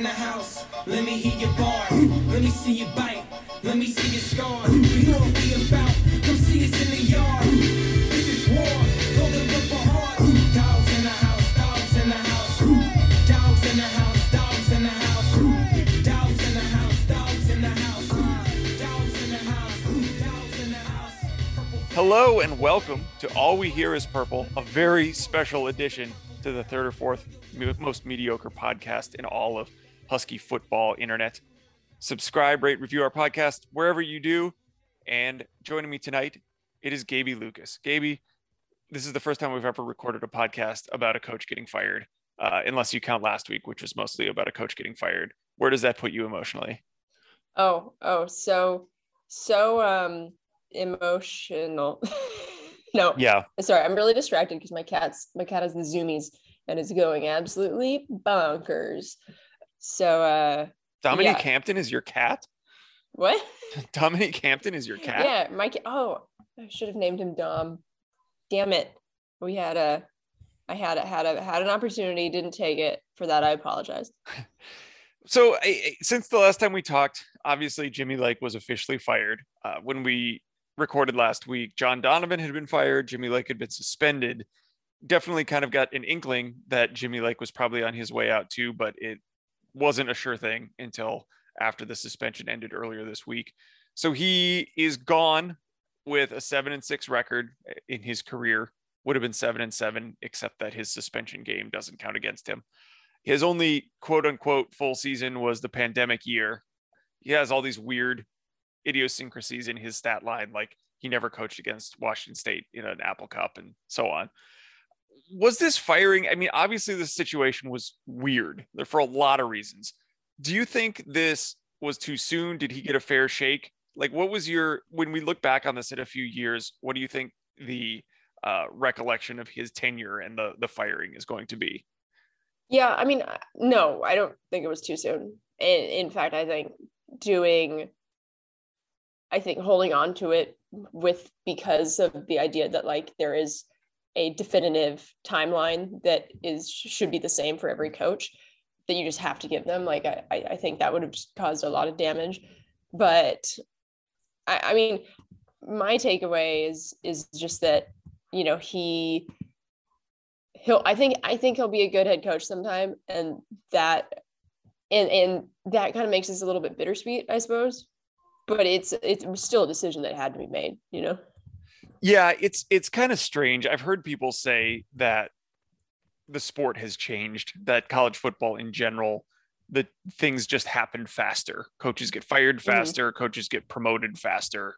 in the house. Let me hear your. Let me see bite. Let me see your scar. You know what we about. Come see us in the yard. This is war. Golden Ripper hard. Dogs in the house. Dogs in the house. Dogs in the house. Dogs in the house. Dogs in the house. Dogs in the house. Dogs in the house. Dogs in the house. Hello and welcome to All We Hear Is Purple, a very special edition to the third or fourth most mediocre podcast in all of Husky football internet. Subscribe, rate, review our podcast wherever you do. And joining me tonight, it is Gaby Lucas. Gaby, this is the first time we've ever recorded a podcast about a coach getting fired, uh, unless you count last week, which was mostly about a coach getting fired. Where does that put you emotionally? Oh, oh, so so um emotional. no, Yeah, sorry, I'm really distracted because my cat's my cat has the zoomies and is going absolutely bonkers. So uh Dominique Yeah. Hampton is your cat. what? Dominique Hampton is your cat. Yeah, my cat oh, I should have named him Dom. Damn it. We had a I had a had a had an opportunity, didn't take it. For that, I apologize. So I, I- since the last time we talked, obviously Jimmy Lake was officially fired. Uh, when we recorded last week, John Donovan had been fired. Jimmy Lake had been suspended. Definitely kind of got an inkling that Jimmy Lake was probably on his way out too, but it wasn't a sure thing until after the suspension ended earlier this week. So he is gone with a seven and six record in his career. Would have been seven and seven, except that his suspension game doesn't count against him his only quote unquote full season was the pandemic year. He has all these weird idiosyncrasies in his stat line, like he never coached against Washington State in an Apple Cup and so on. Was this firing? I mean, obviously, the situation was weird for a lot of reasons. Do you think this was too soon? Did he get a fair shake? Like, what was your, when we look back on this in a few years, what do you think the uh, recollection of his tenure and the, the firing is going to be? Yeah, I mean, no, I don't think it was too soon. In, in fact, I think doing, I think holding on to it with because of the idea that like there is a definitive timeline that is should be the same for every coach that you just have to give them. Like I, I think that would have caused a lot of damage. But I, I mean, my takeaway is is just that you know he he'll i think i think he'll be a good head coach sometime and that and and that kind of makes this a little bit bittersweet i suppose but it's it's still a decision that had to be made you know Yeah, it's it's kind of strange. I've heard people say that the sport has changed, that college football in general, that things just happen faster. Coaches get fired faster, coaches get promoted faster.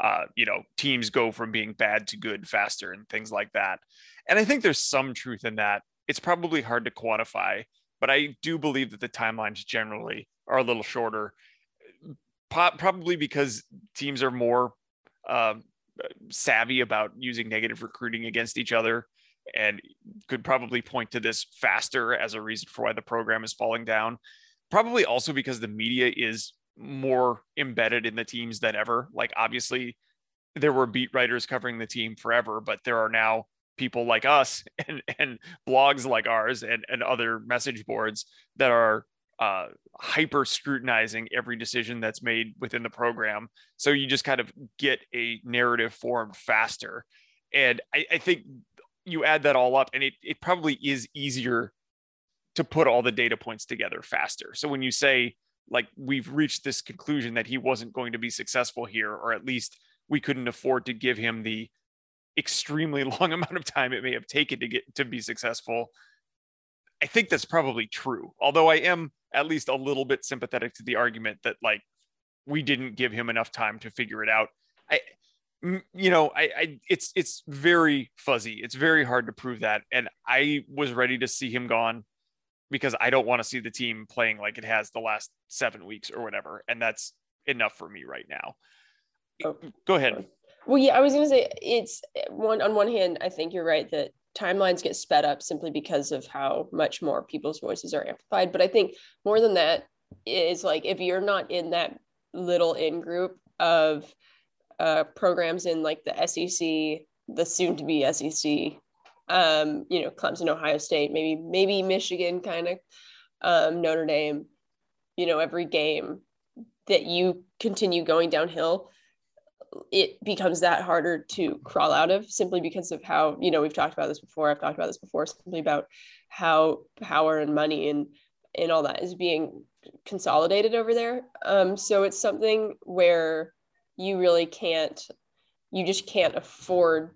Uh, you know, teams go from being bad to good faster and things like that. And I think there's some truth in that. It's probably hard to quantify, but I do believe that the timelines generally are a little shorter. Probably because teams are more um, savvy about using negative recruiting against each other and could probably point to this faster as a reason for why the program is falling down. Probably also because the media is more embedded in the teams than ever. Like, obviously, there were beat writers covering the team forever, but there are now people like us and, and blogs like ours and, and other message boards that are uh, hyper scrutinizing every decision that's made within the program. So you just kind of get a narrative formed faster. And I, I think you add that all up, and it, it probably is easier to put all the data points together faster. So when you say, like, we've reached this conclusion that he wasn't going to be successful here, or at least we couldn't afford to give him the extremely long amount of time it may have taken to get to be successful. I think that's probably true. Although I am at least a little bit sympathetic to the argument that like we didn't give him enough time to figure it out. I, you know, I, I it's it's very fuzzy. It's very hard to prove that. And I was ready to see him gone because I don't want to see the team playing like it has the last seven weeks or whatever. And that's enough for me right now. Oh. Go ahead. well yeah i was going to say it's eh, one on one hand i think you're right that timelines get sped up simply because of how much more people's voices are amplified but i think more than that is like if you're not in that little in group of uh, programs in like the SEC, the soon to be SEC, um, you know, Clemson, Ohio State, maybe maybe Michigan, kind of um, Notre Dame. you know, every game that you continue going downhill, it becomes that harder to crawl out of simply because of how, you know, we've talked about this before. I've talked about this before, simply about how power and money and and all that is being consolidated over there. Um, so it's something where you really can't, you just can't afford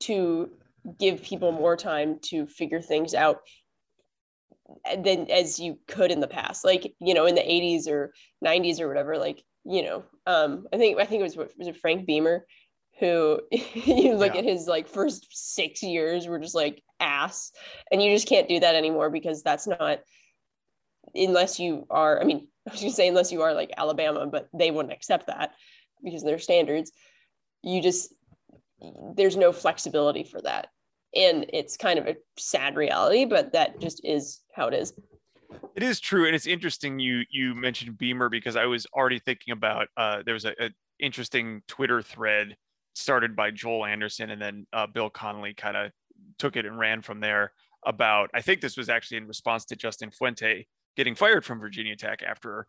to give people more time to figure things out than as you could in the past like you know in the 80s or 90s or whatever like you know um i think i think it was was it frank beamer who you look yeah. at his like first six years were just like ass. And you just can't do that anymore because that's not unless you are i mean i was gonna say unless you are like alabama but they wouldn't accept that because their standards. You just there's no flexibility for that. And it's kind of a sad reality but that just is how it is it is true and it's interesting you you mentioned beamer because i was already thinking about uh there was a, a interesting twitter thread started by joel anderson and then uh, bill connelly kind of took it and ran from there about i think this was actually in response to justin fuente getting fired from virginia tech after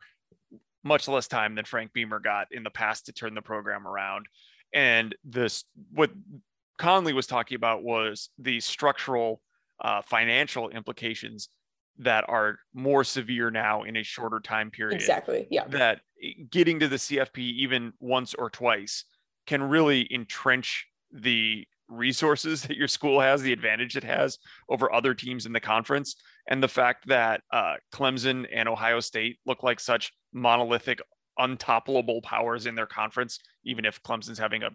much less time than frank beamer got in the past to turn the program around. And this what Connelly was talking about was the structural uh, financial implications that are more severe now in a shorter time period. Exactly. Yeah. That getting to the CFP even once or twice can really entrench the resources that your school has, the advantage it has over other teams in the conference, and the fact that uh, Clemson and Ohio State look like such monolithic, untoppable powers in their conference, even if Clemson's having a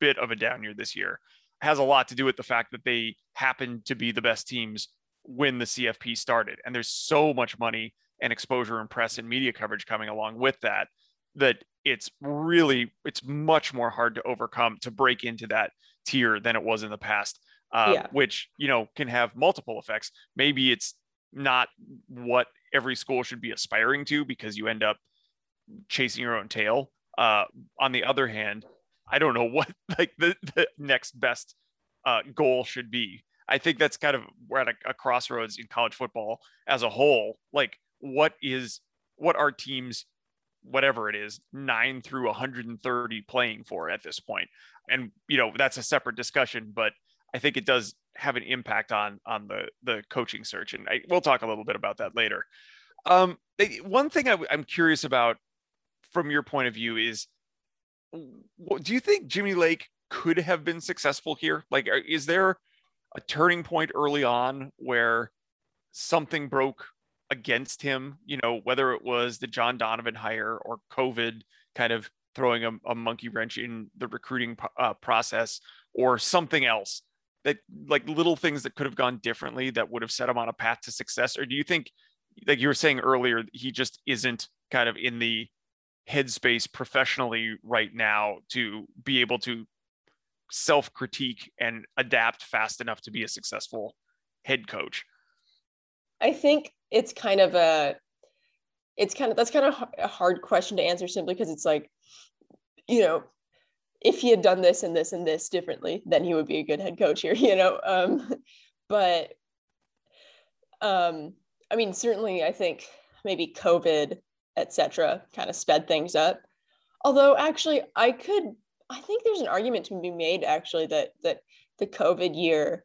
bit of a down year this year has a lot to do with the fact that they happen to be the best teams when the CFP started. And there's so much money and exposure and press and media coverage coming along with that that it's really it's much more hard to overcome to break into that tier than it was in the past uh, yeah. which you know can have multiple effects maybe it's not what every school should be aspiring to because you end up chasing your own tail uh, on the other hand I don't know what like the, the next best uh, goal should be. I think that's kind of we're at a, a crossroads in college football as a whole. Like, what is what are teams, whatever it is, nine through 130 playing for at this point? And you know that's a separate discussion, but I think it does have an impact on on the the coaching search, and I, we'll talk a little bit about that later. Um, one thing I, I'm curious about from your point of view is do you think Jimmy Lake could have been successful here? Like, is there a turning point early on where something broke against him? You know, whether it was the John Donovan hire or COVID kind of throwing a, a monkey wrench in the recruiting uh, process or something else that like little things that could have gone differently that would have set him on a path to success? Or do you think, like you were saying earlier, he just isn't kind of in the headspace professionally right now to be able to self critique and adapt fast enough to be a successful head coach? I think it's kind of a, it's kind of, that's kind of a hard question to answer simply because it's like, you know, if he had done this and this and this differently, then he would be a good head coach here, you know? Um, but, um, I mean, certainly I think maybe COVID etc., kind of sped things up. Although actually, I could, I think there's an argument to be made actually that that the COVID year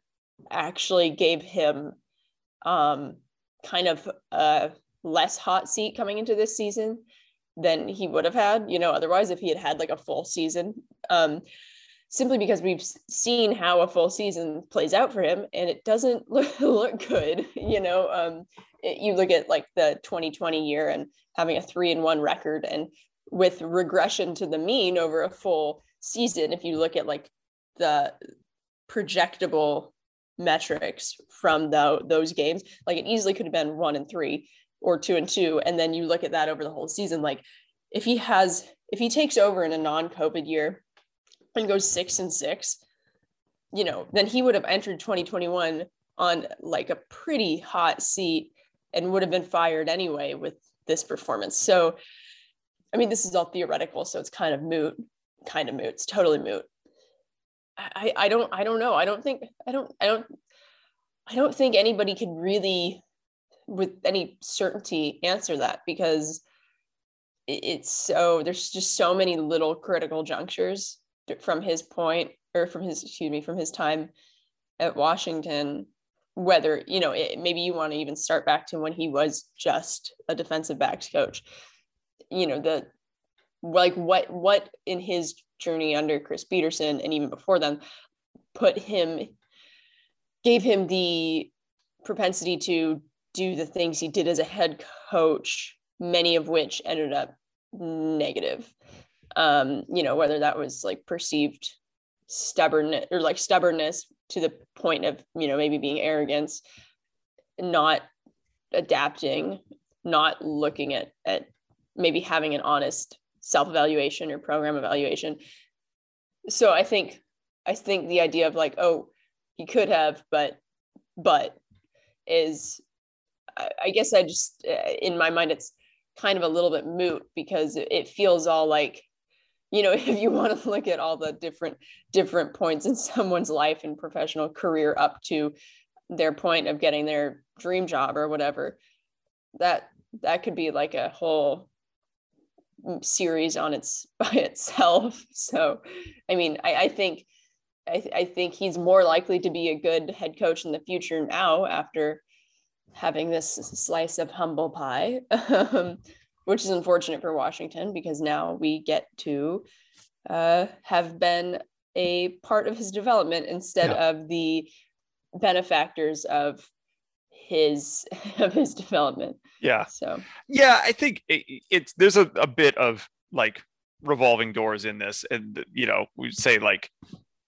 actually gave him um, kind of a less hot seat coming into this season than he would have had, you know, otherwise if he had had like a full season. Um, simply because we've seen how a full season plays out for him and it doesn't look, look good you know um, it, you look at like the 2020 year and having a three and one record and with regression to the mean over a full season if you look at like the projectable metrics from the, those games like it easily could have been one and three or two and two and then you look at that over the whole season like if he has if he takes over in a non-covid year and goes six and six you know then he would have entered 2021 on like a pretty hot seat and would have been fired anyway with this performance. So, I mean, this is all theoretical, so it's kind of moot, kind of moot. It's totally moot. I, I don't, I don't know. I don't think, I don't, I don't, I don't think anybody could really with any certainty answer that because it's so there's just so many little critical junctures from his point or from his excuse me from his time at Washington whether you know it, maybe you want to even start back to when he was just a defensive backs coach you know the like what what in his journey under Chris Petersen and even before then put him gave him the propensity to do the things he did as a head coach many of which ended up negative. Um you know whether that was like perceived stubbornness or like stubbornness to the point of you know maybe being arrogance not adapting not looking at at maybe having an honest self-evaluation or program evaluation. So i think i think the idea of like oh he could have but but is I, I guess i just uh, in my mind it's kind of a little bit moot because it feels all like you know if you want to look at all the different different points in someone's life and professional career up to their point of getting their dream job or whatever that that could be like a whole series on its by itself so i mean i, I think I, I think he's more likely to be a good head coach in the future now after having this slice of humble pie um, which is unfortunate for Washington because now we get to uh, have been a part of his development instead yeah. of the benefactors of his of his development. Yeah. So yeah, I think it, it's there's a, a bit of like revolving doors in this, and you know we say like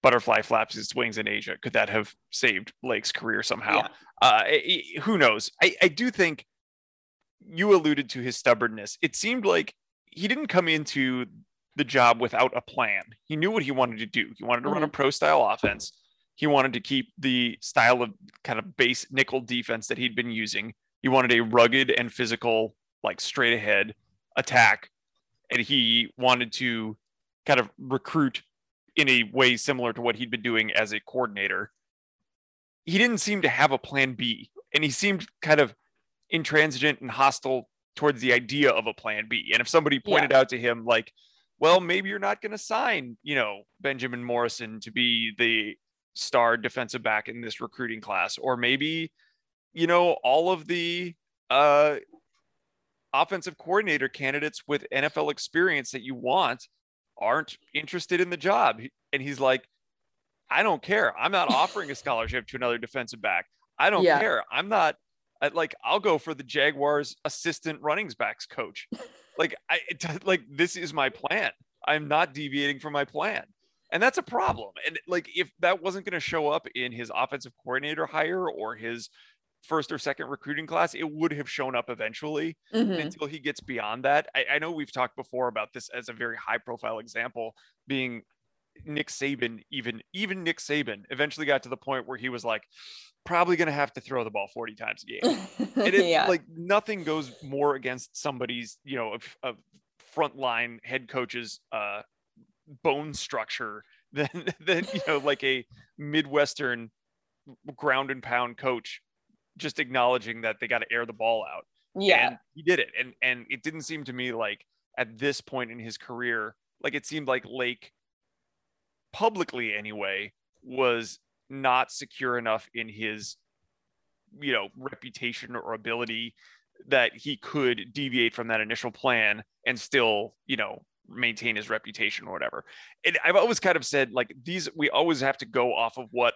butterfly flaps its wings in Asia. Could that have saved Lake's career somehow? Yeah. Uh, it, who knows? I, I do think you alluded to his stubbornness. It seemed like he didn't come into the job without a plan. He knew what he wanted to do. He wanted to mm-hmm. run a mm-hmm. pro style offense. He wanted to keep the style of kind of base nickel defense that he'd been using. He wanted a rugged and physical, like straight ahead attack. And he wanted to kind of recruit in a way similar to what he'd been doing as a coordinator. He didn't seem to have a plan B. And he seemed kind of intransigent and hostile towards the idea of a plan B. And if somebody pointed yeah. out to him, like, well, maybe you're not going to sign, you know, Benjamin Morrison to be the star defensive back in this recruiting class, or maybe, you know, all of the uh, offensive coordinator candidates with NFL experience that you want aren't interested in the job. And he's like, I don't care. I'm not offering a scholarship to another defensive back. I don't yeah. care. I'm not I, like I'll go for the Jaguars assistant running backs coach. like I like this is my plan. I'm not deviating from my plan. And that's a problem. And like if that wasn't going to show up in his offensive coordinator hire or his first or second recruiting class, it would have shown up eventually mm-hmm. until he gets beyond that. I, I know we've talked before about this as a very high profile example being Nick Saban, even even Nick Saban eventually got to the point where he was like, probably going to have to throw the ball 40 times a game. and it, yeah. like nothing goes more against somebody's, you know, a, a frontline head coach's uh, bone structure than, than, you know, like a Midwestern ground and pound coach just acknowledging that they got to air the ball out. Yeah. And he did it. And, and it didn't seem to me like at this point in his career, like it seemed like Lake publicly anyway was not secure enough in his you know reputation or ability that he could deviate from that initial plan and still you know maintain his reputation or whatever and i've always kind of said like these we always have to go off of what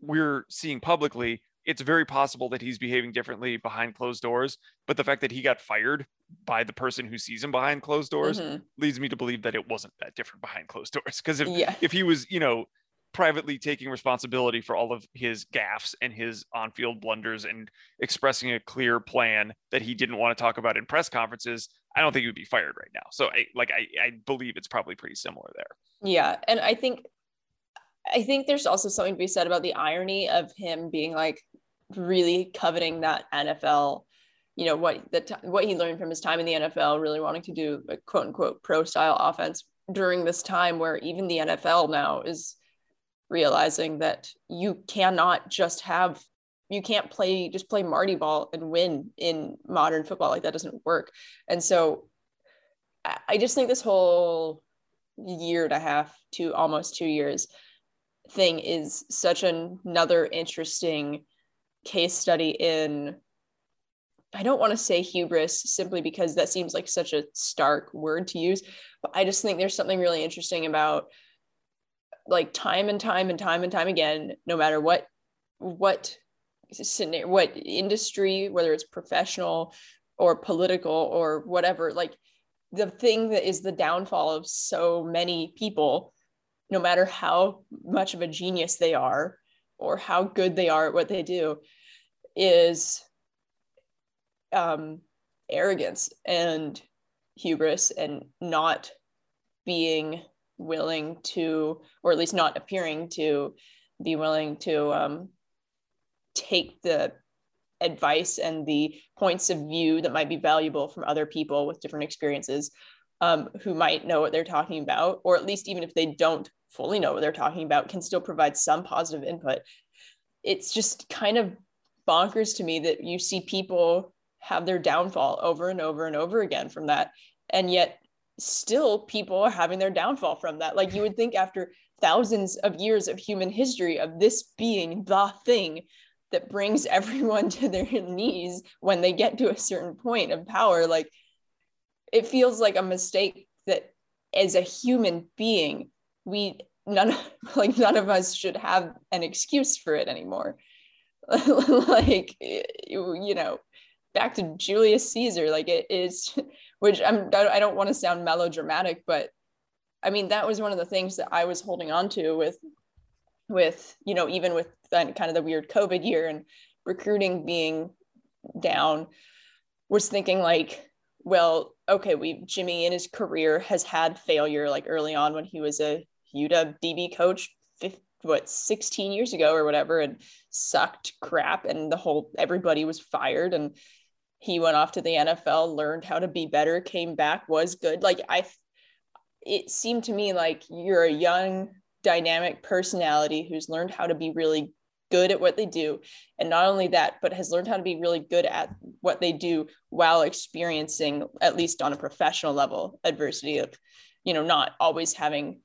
we're seeing publicly it's very possible that he's behaving differently behind closed doors but the fact that he got fired by the person who sees him behind closed doors mm-hmm. leads me to believe that it wasn't that different behind closed doors because if yeah. if he was you know privately taking responsibility for all of his gaffes and his on-field blunders and expressing a clear plan that he didn't want to talk about in press conferences, I don't think he would be fired right now. So I like I, I believe it's probably pretty similar there. Yeah. And I think I think there's also something to be said about the irony of him being like really coveting that NFL, you know, what the t- what he learned from his time in the NFL, really wanting to do a quote unquote pro style offense during this time where even the NFL now is realizing that you cannot just have you can't play just play Marty ball and win in modern football. Like that doesn't work. And so I just think this whole year and a half to almost two years thing is such another interesting case study in I don't want to say hubris simply because that seems like such a stark word to use, but I just think there's something really interesting about like time and time and time and time again, no matter what what what industry, whether it's professional or political or whatever, like the thing that is the downfall of so many people, no matter how much of a genius they are or how good they are at what they do, is um, arrogance and hubris and not being willing to, or at least not appearing to be willing to um, take the advice and the points of view that might be valuable from other people with different experiences um, who might know what they're talking about, or at least even if they don't fully know what they're talking about, can still provide some positive input. It's just kind of bonkers to me that you see people have their downfall over and over and over again from that. And yet, still, people are having their downfall from that. Like you would think after thousands of years of human history of this being the thing that brings everyone to their knees when they get to a certain point of power, like it feels like a mistake that as a human being, we none like none of us should have an excuse for it anymore. like you know back to Julius Caesar. Like it is, which I'm, I don't want to sound melodramatic, but I mean, that was one of the things that I was holding on to with, with, you know, even with kind of the weird COVID year and recruiting being down, was thinking like, well, okay, we, Jimmy in his career has had failure like early on when he was a UW DB coach, what 16 years ago or whatever and sucked crap and the whole everybody was fired and he went off to the NFL, learned how to be better, came back, was good. Like I it seemed to me like you're a young dynamic personality who's learned how to be really good at what they do and not only that but has learned how to be really good at what they do while experiencing at least on a professional level adversity of you know not always having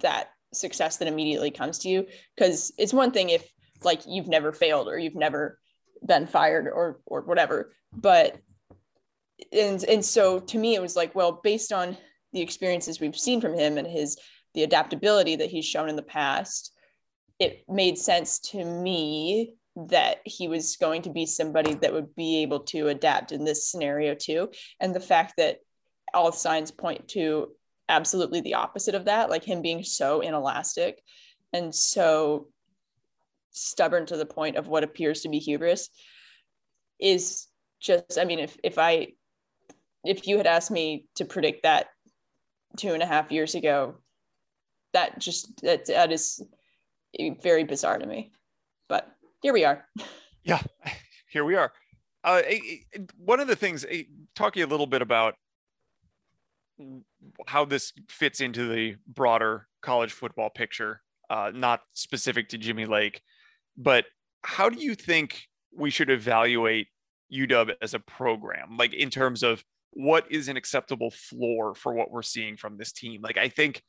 that success that immediately comes to you because it's one thing if like you've never failed or you've never been fired or or whatever. But and and so to me it was like well based on the experiences we've seen from him and his the adaptability that he's shown in the past it made sense to me that he was going to be somebody that would be able to adapt in this scenario too. And the fact that all signs point to absolutely the opposite of that like him being so inelastic. And so stubborn to the point of what appears to be hubris is just i mean if if i if you had asked me to predict that two and a half years ago that just that, that is very bizarre to me but here we are. Yeah here we are. Uh, one of the things talking a little bit about how this fits into the broader college football picture uh, not specific to jimmy lake but how do you think we should evaluate UW as a program, like in terms of what is an acceptable floor for what we're seeing from this team? Like, I think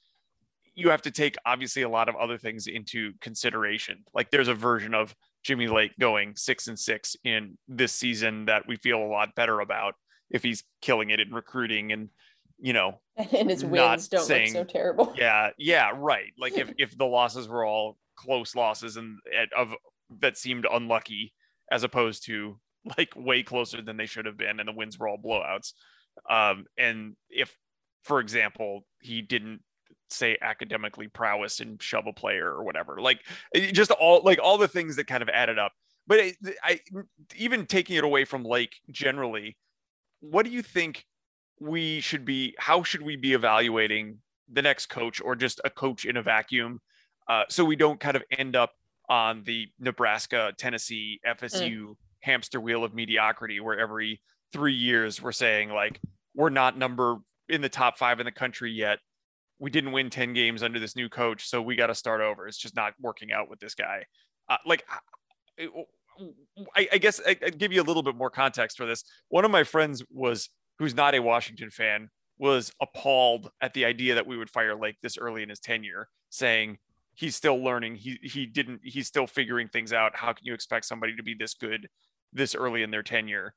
you have to take obviously a lot of other things into consideration. Like, there's a version of Jimmy Lake going six and six in this season that we feel a lot better about if he's killing it in recruiting and you know and his wins don't saying, look so terrible yeah yeah right like if if the losses were all close losses and of that seemed unlucky as opposed to like way closer than they should have been and the wins were all blowouts. Um, and if for example he didn't say academically prowess and shove a player or whatever like just all like all the things that kind of added up. But I, I even taking it away from lake generally what do you think we should be how should we be evaluating the next coach or just a coach in a vacuum uh, so we don't kind of end up on the Nebraska, Tennessee, FSU mm. hamster wheel of mediocrity, where every three years we're saying like we're not number in the top five in the country yet. We didn't win ten games under this new coach, so we got to start over. It's just not working out with this guy. Uh, like, I, I guess I, I'd give you a little bit more context for this. One of my friends was who's not a Washington fan was appalled at the idea that we would fire Lake this early in his tenure, saying he's still learning. He he didn't. He's still figuring things out. How can you expect somebody to be this good this early in their tenure?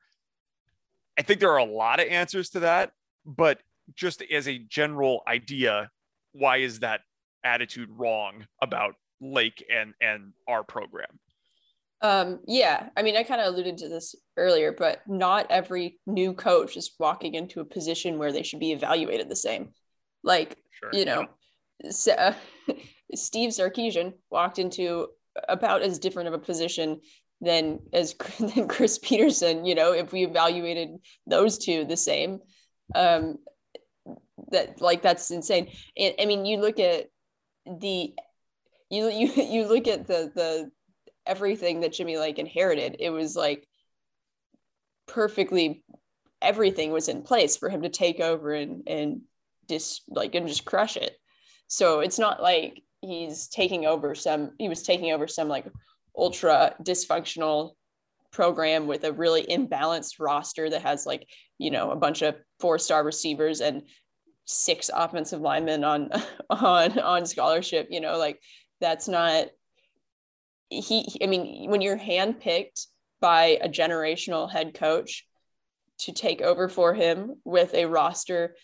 I think there are a lot of answers to that, but just as a general idea, why is that attitude wrong about Lake and and our program? Um, yeah, I mean, I kind of alluded to this earlier, but not every new coach is walking into a position where they should be evaluated the same. Like, sure, you know, yeah. so, Steve Sarkisian walked into about as different of a position than as than Chris Petersen. You know, if we evaluated those two the same, um, that like that's insane. And, I mean, you look at the you you you look at the the everything that Jimmy Lake inherited. It was like perfectly everything was in place for him to take over and and just like and just crush it. So it's not like he's taking over some he was taking over some like ultra dysfunctional program with a really imbalanced roster that has like you know a bunch of four star receivers and six offensive linemen on on on scholarship you know like that's not he i mean when you're handpicked by a generational head coach to take over for him with a roster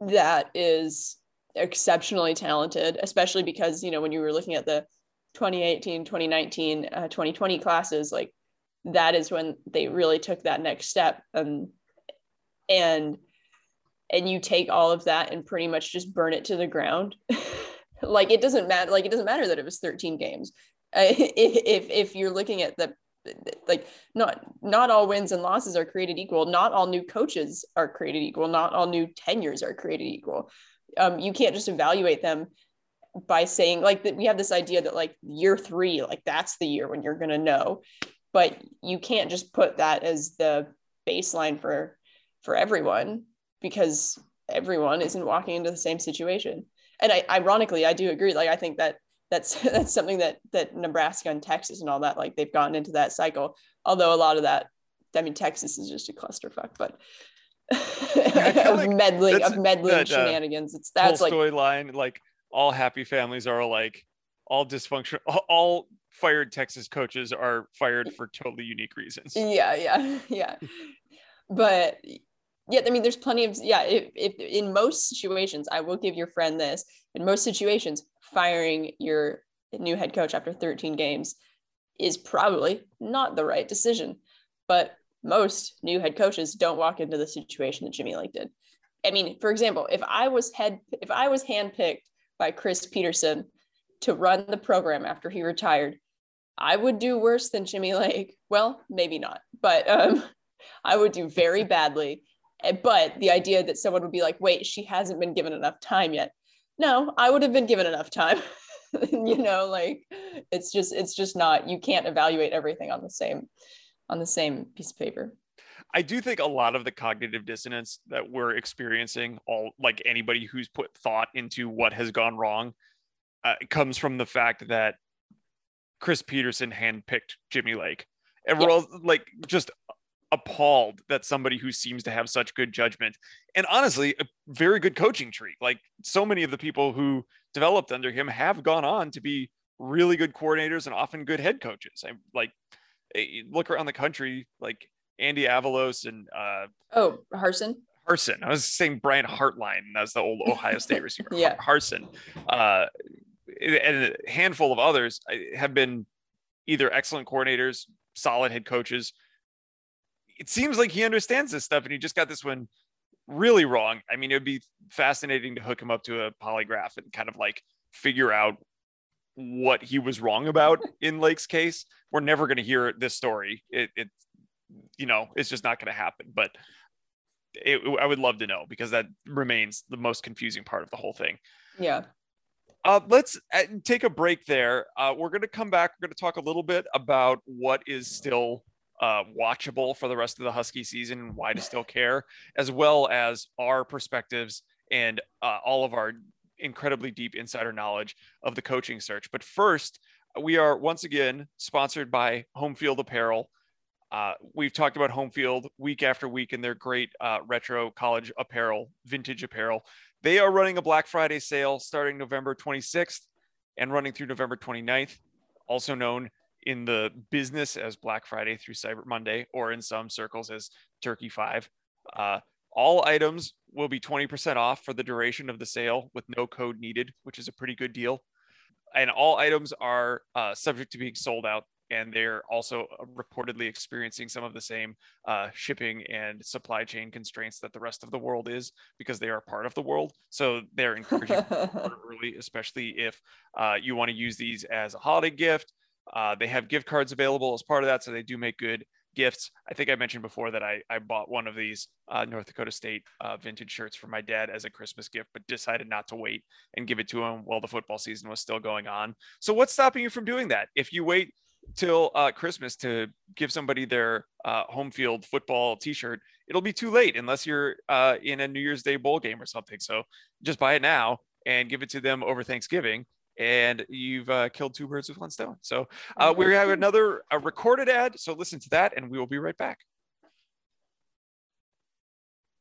that is exceptionally talented especially because you know when you were looking at the 2018 2019 uh, 2020 classes like that is when they really took that next step. Um, and and you take all of that and pretty much just burn it to the ground. Like it doesn't matter like it doesn't matter that it was 13 games. Uh, if if you're looking at the like not not all wins and losses are created equal. Not all new coaches are created equal. Not all new tenures are created equal um, you can't just evaluate them by saying like that we have this idea that like year three like that's the year when you're going to know. But you can't just put that as the baseline for for everyone because everyone isn't walking into the same situation. And I, ironically i do agree. Like i think that that's that's something that that nebraska and texas and all that like they've gotten into that cycle. Although a lot of that i mean texas is just a clusterfuck but of meddling of meddling that, uh, shenanigans. It's that's like storyline. like all happy families are alike. All dysfunction all fired texas coaches are fired for totally unique reasons. Yeah yeah yeah. But yeah i mean there's plenty of yeah if, if in most situations i will give your friend this in most situations firing your new head coach after 13 games is probably not the right decision. But most new head coaches don't walk into the situation that jimmy lake did i mean for example if i was head if i was handpicked by Chris Petersen to run the program after he retired, I would do worse than Jimmy Lake. Well, maybe not, but um, I would do very badly. Eh, but the idea that someone would be like, wait, she hasn't been given enough time yet. No, I would have been given enough time. you know, like it's just, it's just not, you can't evaluate everything on the same, on the same piece of paper. I do think a lot of the cognitive dissonance that we're experiencing, all like anybody who's put thought into what has gone wrong, uh, comes from the fact that Chris Petersen handpicked Jimmy Lake. And we're all like just appalled that somebody who seems to have such good judgment and honestly a very good coaching tree. Like so many of the people who developed under him have gone on to be really good coordinators and often good head coaches. I like look around the country, like Andy Avalos and uh, oh Harsin. Harsin. I was saying Brian Hartline. That's the old Ohio State receiver. yeah, Harsin, Uh, and a handful of others have been either excellent coordinators, solid head coaches. It seems like he understands this stuff, and he just got this one really wrong. I mean, it would be fascinating to hook him up to a polygraph and kind of like figure out what he was wrong about in Lake's case. We're never going to hear this story. It, it you know, it's just not going to happen. But it, I would love to know because that remains the most confusing part of the whole thing. Yeah. Uh, let's uh, take a break there. Uh, we're going to come back. We're going to talk a little bit about what is still uh, watchable for the rest of the Husky season and why to still care, as well as our perspectives and uh, all of our incredibly deep insider knowledge of the coaching search. But first, we are once again sponsored by Home Field Apparel. Uh, we've talked about Home Field week after week and their great uh, retro college apparel, vintage apparel. They are running a Black Friday sale starting November 26th and running through November 29th, also known in the business as Black Friday through Cyber Monday, or in some circles as Turkey 5. Uh, all items will be 20% off for the duration of the sale with no code needed, which is a pretty good deal. And all items are uh, subject to being sold out. And they're also reportedly experiencing some of the same uh, shipping and supply chain constraints that the rest of the world is because they are part of the world. So they're encouraging early, especially if uh, you want to use these as a holiday gift. Uh, they have gift cards available as part of that. So they do make good gifts. I think I mentioned before that I, I bought one of these uh, North Dakota State uh, vintage shirts for my dad as a Christmas gift, but decided not to wait and give it to him while the football season was still going on. So, what's stopping you from doing that? If you wait till uh, Christmas to give somebody their uh, home field football T-shirt, it'll be too late unless you're uh, in a New Year's Day bowl game or something. So, just buy it now and give it to them over Thanksgiving and you've uh, killed two birds with one stone. So uh, we have another a recorded ad. So listen to that, and we will be right back.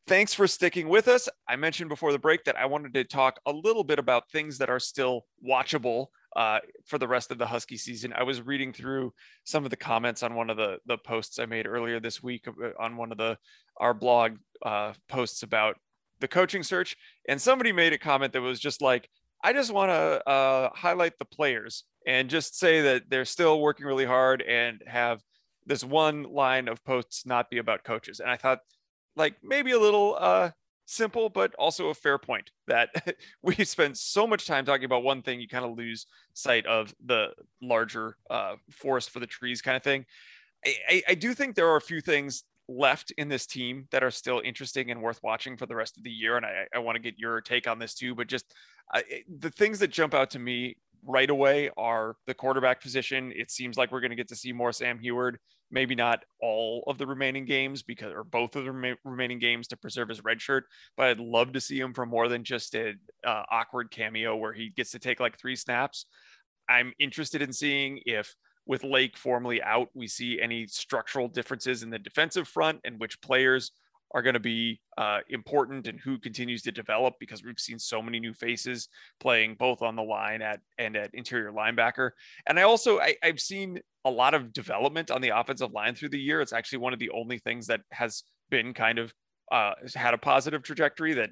Thanks for sticking with us. I mentioned before the break that I wanted to talk a little bit about things that are still watchable uh, for the rest of the Husky season. I was reading through some of the comments on one of the the posts I made earlier this week uh, on one of the our blog uh, posts about the coaching search, and somebody made a comment that was just like, I just want to uh, highlight the players and just say that they're still working really hard and have this one line of posts not be about coaches. And I thought, like, maybe a little uh, simple, but also a fair point that we spend so much time talking about one thing, you kind of lose sight of the larger uh, forest for the trees kind of thing. I, I, I do think there are a few things left in this team that are still interesting and worth watching for the rest of the year. And I, I want to get your take on this too. But just the things that jump out to me right away are the quarterback position. It seems like we're going to get to see more Sam Huard, maybe not all of the remaining games because, or both of the rem- remaining games to preserve his red shirt, but I'd love to see him for more than just an uh, awkward cameo where he gets to take like three snaps. I'm interested in seeing if with Lake formally out, we see any structural differences in the defensive front and which players are going to be uh, important and who continues to develop because we've seen so many new faces playing both on the line at and at interior linebacker. And I also I, I've seen a lot of development on the offensive line through the year. It's actually one of the only things that has been kind of uh, had a positive trajectory that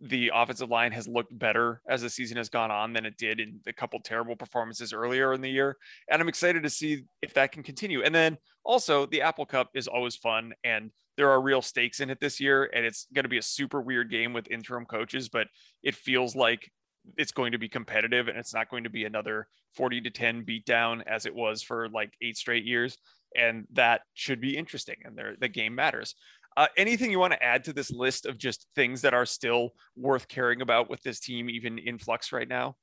the offensive line has looked better as the season has gone on than it did in the couple terrible performances earlier in the year. And I'm excited to see if that can continue. And then also the Apple Cup is always fun and there are real stakes in it this year and it's going to be a super weird game with interim coaches but it feels like it's going to be competitive and it's not going to be another 40 to 10 beatdown as it was for like eight straight years and that should be interesting and the game matters uh, anything you want to add to this list of just things that are still worth caring about with this team even in flux right now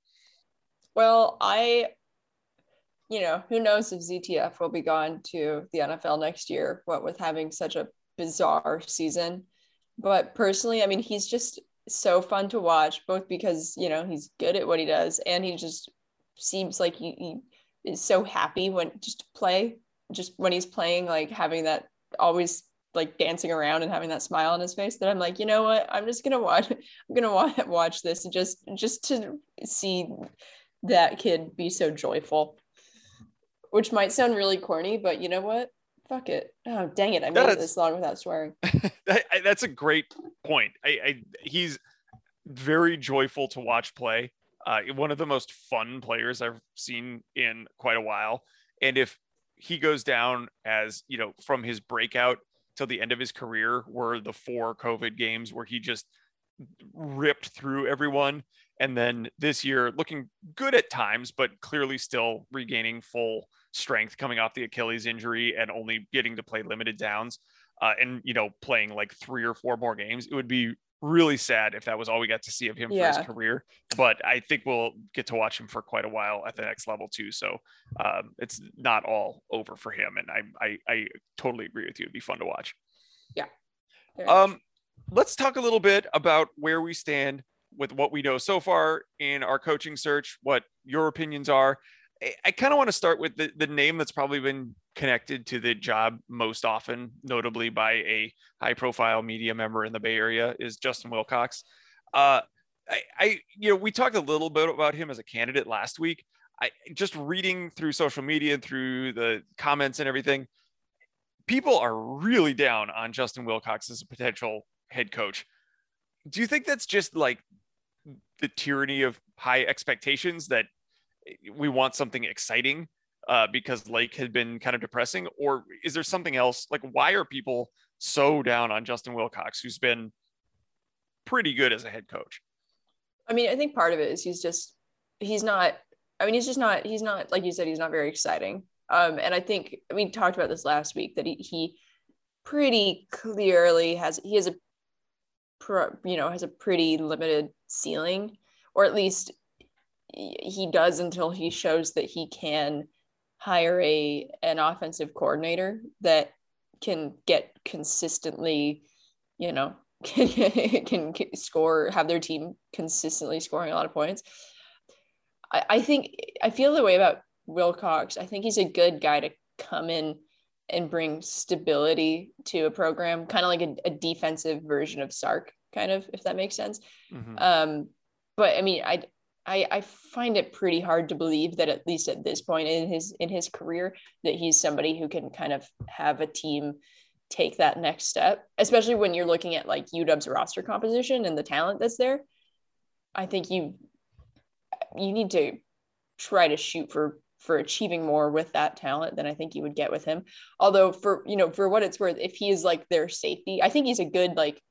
well i you know who knows if ztf will be gone to the nfl next year what with having such a bizarre season. But personally, I mean, he's just so fun to watch, both because, you know, he's good at what he does and he just seems like he, he is so happy when just play, just when he's playing, like having that always like dancing around and having that smile on his face that I'm like, you know what? I'm just gonna watch. I'm gonna watch watch this and just just to see that kid be so joyful. Which might sound really corny, but you know what? fuck it. Oh, dang it. I made it this long without swearing. that, that's a great point. I, I, he's very joyful to watch play. Uh, one of the most fun players I've seen in quite a while. And if he goes down as, you know, from his breakout till the end of his career were the four COVID games where he just ripped through everyone. And then this year looking good at times, but clearly still regaining full strength coming off the Achilles injury and only getting to play limited downs uh, and, you know, playing like three or four more games. It would be really sad if that was all we got to see of him yeah. for his career. But I think we'll get to watch him for quite a while at the next level too. So um, it's not all over for him. And I, I, I totally agree with you. It'd be fun to watch. Yeah. Um, let's talk a little bit about where we stand with what we know so far in our coaching search, what your opinions are, I, kind of want to start with the, the name that's probably been connected to the job most often, notably by a high profile media member in the Bay Area, is Justin Wilcox. Uh, I, I, you know, we talked a little bit about him as a candidate last week. I just reading through social media, through the comments and everything, people are really down on Justin Wilcox as a potential head coach. Do you think that's just like the tyranny of high expectations that we want something exciting uh, because Lake had been kind of depressing, or is there something else? Like, why are people so down on Justin Wilcox, who's been pretty good as a head coach? I mean, I think part of it is he's just he's not. I mean, he's just not. He's not like you said. He's not very exciting. Um, and I think we talked about this last week that he, he pretty clearly has he has a you know has a pretty limited ceiling, or at least he does until he shows that he can hire a an offensive coordinator that can get consistently, you know, can, can score, have their team consistently scoring a lot of points. I, I think I feel the way about Wilcox. I think he's a good guy to come in and bring stability to a program, kind of like a, a defensive version of Sark, kind of, if that makes sense. Mm-hmm. Um, but I mean, I I, I find it pretty hard to believe that at least at this point in his in his career that he's somebody who can kind of have a team take that next step, especially when you're looking at like UW's roster composition and the talent that's there. I think you you need to try to shoot for for achieving more with that talent than I think you would get with him. Although for you know for what it's worth, if he is like their safety, I think he's a good like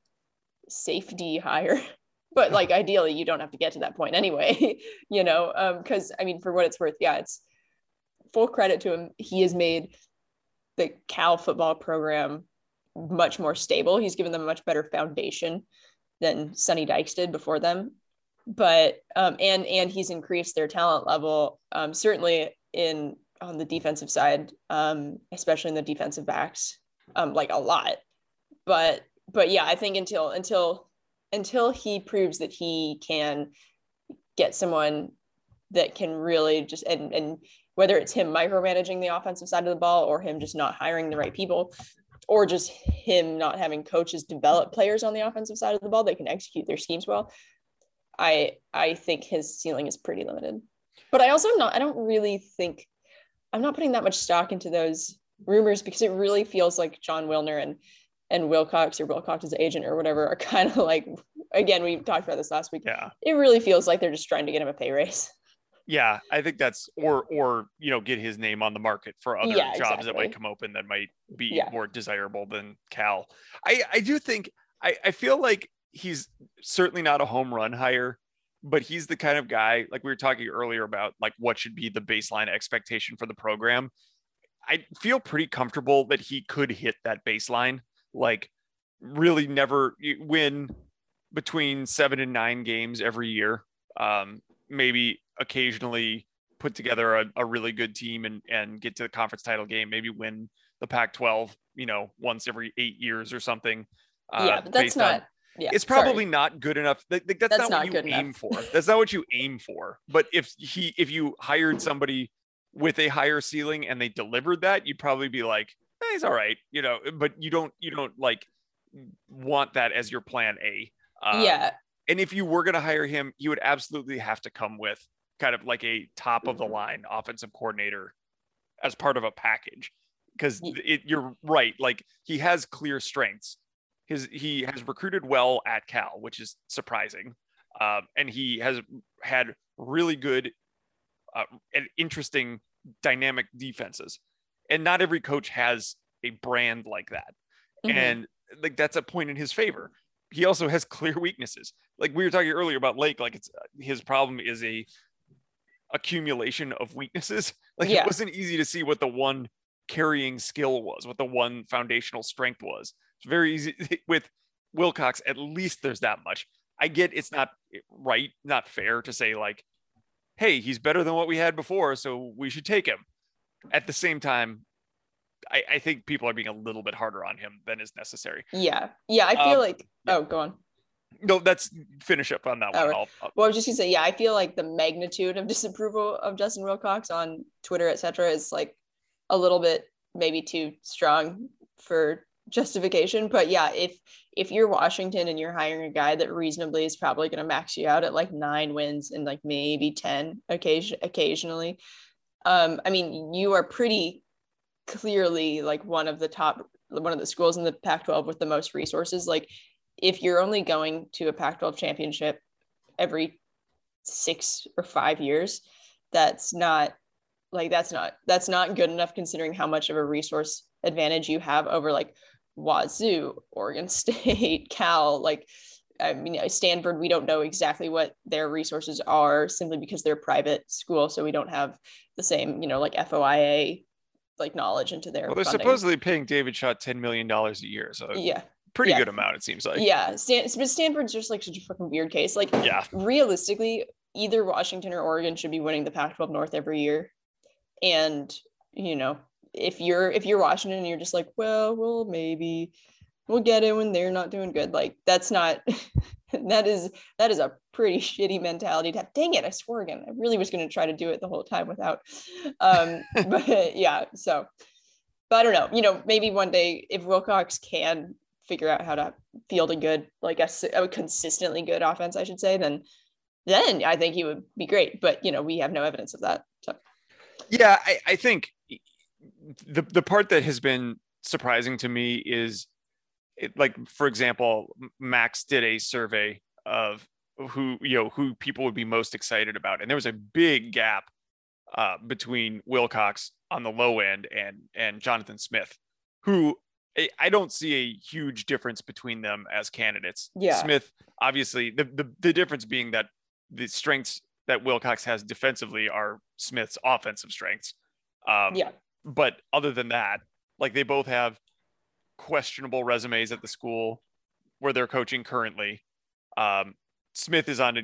safety hire but like ideally you don't have to get to that point anyway you know um because i mean for what it's worth yeah it's full credit to him. He has made the cal football program much more stable. He's given them a much better foundation than sonny dykes did before them. But um and and he's increased their talent level um certainly in on the defensive side um especially in the defensive backs um like a lot. But but yeah i think until until until he proves that he can get someone that can really just and and whether it's him micromanaging the offensive side of the ball or him just not hiring the right people or just him not having coaches develop players on the offensive side of the ball that can execute their schemes well i i think his ceiling is pretty limited. But i also am not i don't really think i'm not putting that much stock into those rumors because it really feels like jon wilner and and Wilcox or Wilcox's agent or whatever are kind of like again we talked about this last week. Yeah. It really feels like they're just trying to get him a pay raise. Yeah, I think that's or or you know get his name on the market for other yeah, jobs exactly. that might come open that might be Yeah. more desirable than Cal. I I do think I I feel like he's certainly not a home run hire, but he's the kind of guy like we were talking earlier about like what should be the baseline expectation for the program. I feel pretty comfortable that he could hit that baseline like really never win between seven and nine games every year. Um, maybe occasionally put together a, a really good team and, and get to the conference title game, maybe win the Pac 12, you know, once every eight years or something. Uh, yeah, but that's not on- yeah. it's probably sorry. not good enough. Like, that's, That's not, not what you good aim enough. for. That's not what you aim for. But if he, if you hired somebody with a higher ceiling and they delivered that, you'd probably be like, eh, he's all right, you know. But you don't, you don't like want that as your plan A. Uh, yeah. And if you were going to hire him, you would absolutely have to come with kind of like a top of the line offensive coordinator as part of a package. Because it, you're right, like he has clear strengths. His he has recruited well at Cal, which is surprising, um, and he has had really good uh, and interesting dynamic defenses. And not every coach has a brand like that Mhm. and like that's a point in his favor. He also has clear weaknesses. Like we were talking earlier about Lake, like it's his problem is a accumulation of weaknesses. Like Yeah. it wasn't easy to see what the one carrying skill was, what the one foundational strength was. It's very easy with Wilcox. At least there's that much. I get it's not right, not fair to say like, hey, he's better than what we had before, so we should take him. At the same time, I, I think people are being a little bit harder on him than is necessary. yeah. Yeah. I feel Um, like oh go on. No, that's finish up on that one. Right. I'll- I'll- Well, I was just gonna say, yeah, I feel like the magnitude of disapproval of Justin Wilcox on Twitter, etc., is like a little bit maybe too strong for justification. But yeah, if if you're Washington and you're hiring a guy that reasonably is probably gonna max you out at like nine wins and like maybe ten occasion occasionally, um, I mean, you are pretty clearly like one of the top one of the schools in the Pac-12 with the most resources. Like if you're only going to a Pac-12 championship every six or five years, that's not like that's not that's not good enough considering how much of a resource advantage you have over like Wazoo, Oregon State, Cal, like I mean uh, Stanford, we don't know exactly what their resources are simply because they're private school. So we don't have the same, you know, like FOIA like knowledge into their well, they're funding. supposedly paying David Shaw ten million dollars a year, so yeah. pretty yeah. good amount it seems like. yeah. Stan- but Stanford's just like such a fucking weird case. Like Yeah. realistically, either Washington or Oregon should be winning the Pac-12 North every year. And you know, if you're if you're Washington and you're just like, well, well, maybe we'll get it when they're not doing good. Like that's not that is that is a pretty shitty mentality to have. Dang it, I swore again. I really was gonna try to do it the whole time without um but yeah, so but I don't know, you know, maybe one day if Wilcox can figure out how to field a good, like a consistently good offense, I should say, then then I think he would be great. But you know, we have no evidence of that. So Yeah, I, I think the the part that has been surprising to me is it, like for example, Max did a survey of who you know who people would be most excited about, and there was a big gap uh, between Wilcox on the low end and and Jonathan Smith, who I- don't see a huge difference between them as candidates. Yeah. Smith obviously the the, the difference being that the strengths that Wilcox has defensively are Smith's offensive strengths. Um, yeah, but other than that, like they both have questionable resumes at the school where they're coaching currently. Um, Smith is on a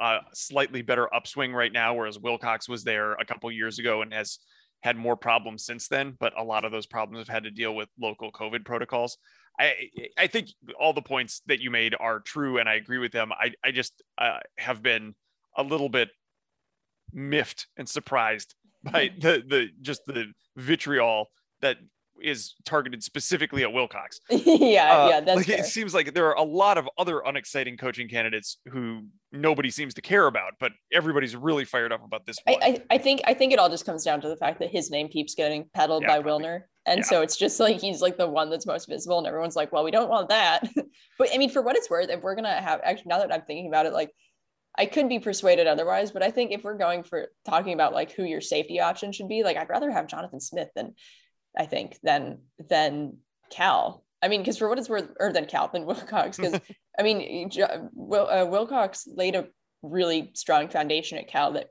a slightly better upswing right now, whereas Wilcox was there a couple years ago and has had more problems since then. But a lot of those problems have had to deal with local COVID protocols. I I think all the points that you made are true, and I agree with them. I I just uh, have been a little bit miffed and surprised by the the just the vitriol that is targeted specifically at Wilcox. yeah, Uh, yeah. That's like fair. it seems like there are a lot of other unexciting coaching candidates who nobody seems to care about, but everybody's really fired up about this I, one. I, I think I think it all just comes down to the fact that his name keeps getting peddled Yeah, by probably. Wilner. And Yeah. so it's just like he's like the one that's most visible, and everyone's like, well, we don't want that. but I mean, for what it's worth, if we're gonna have actually now that I'm thinking about it, like I could be persuaded otherwise, but I think if we're going for talking about like who your safety option should be, like I'd rather have Jonathan Smith than I think than than Cal. I mean, because for what it's worth, or than Cal than Wilcox, because I mean, Jo- Wil, uh, Wilcox laid a really strong foundation at Cal that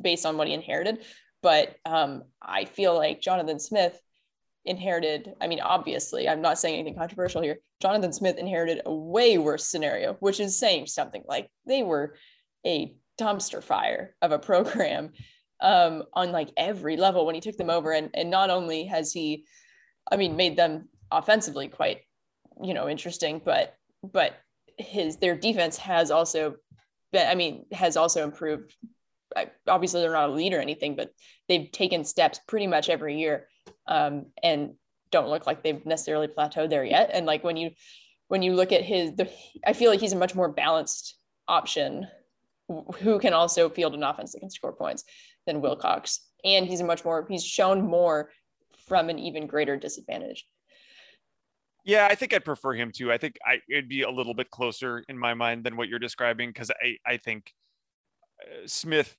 based on what he inherited. But um, I feel like Jonathan Smith inherited, I mean, obviously, I'm not saying anything controversial here. Jonathan Smith inherited a way worse scenario, which is saying something like they were a dumpster fire of a program um, on like every level when he took them over. And, and not only has he, I mean, made them offensively quite, you know, interesting, but, but his, their defense has also been, I mean, has also improved obviously they're not a lead or anything, but they've taken steps pretty much every year, um, and don't look like they've necessarily plateaued there yet. And like when you when you look at his, the, I feel like he's a much more balanced option who can also field an offense that can score points than Wilcox, and he's a much more he's shown more from an even greater disadvantage. Yeah, I think I'd prefer him too. I think I it'd be a little bit closer in my mind than what you're describing because I I think uh, Smith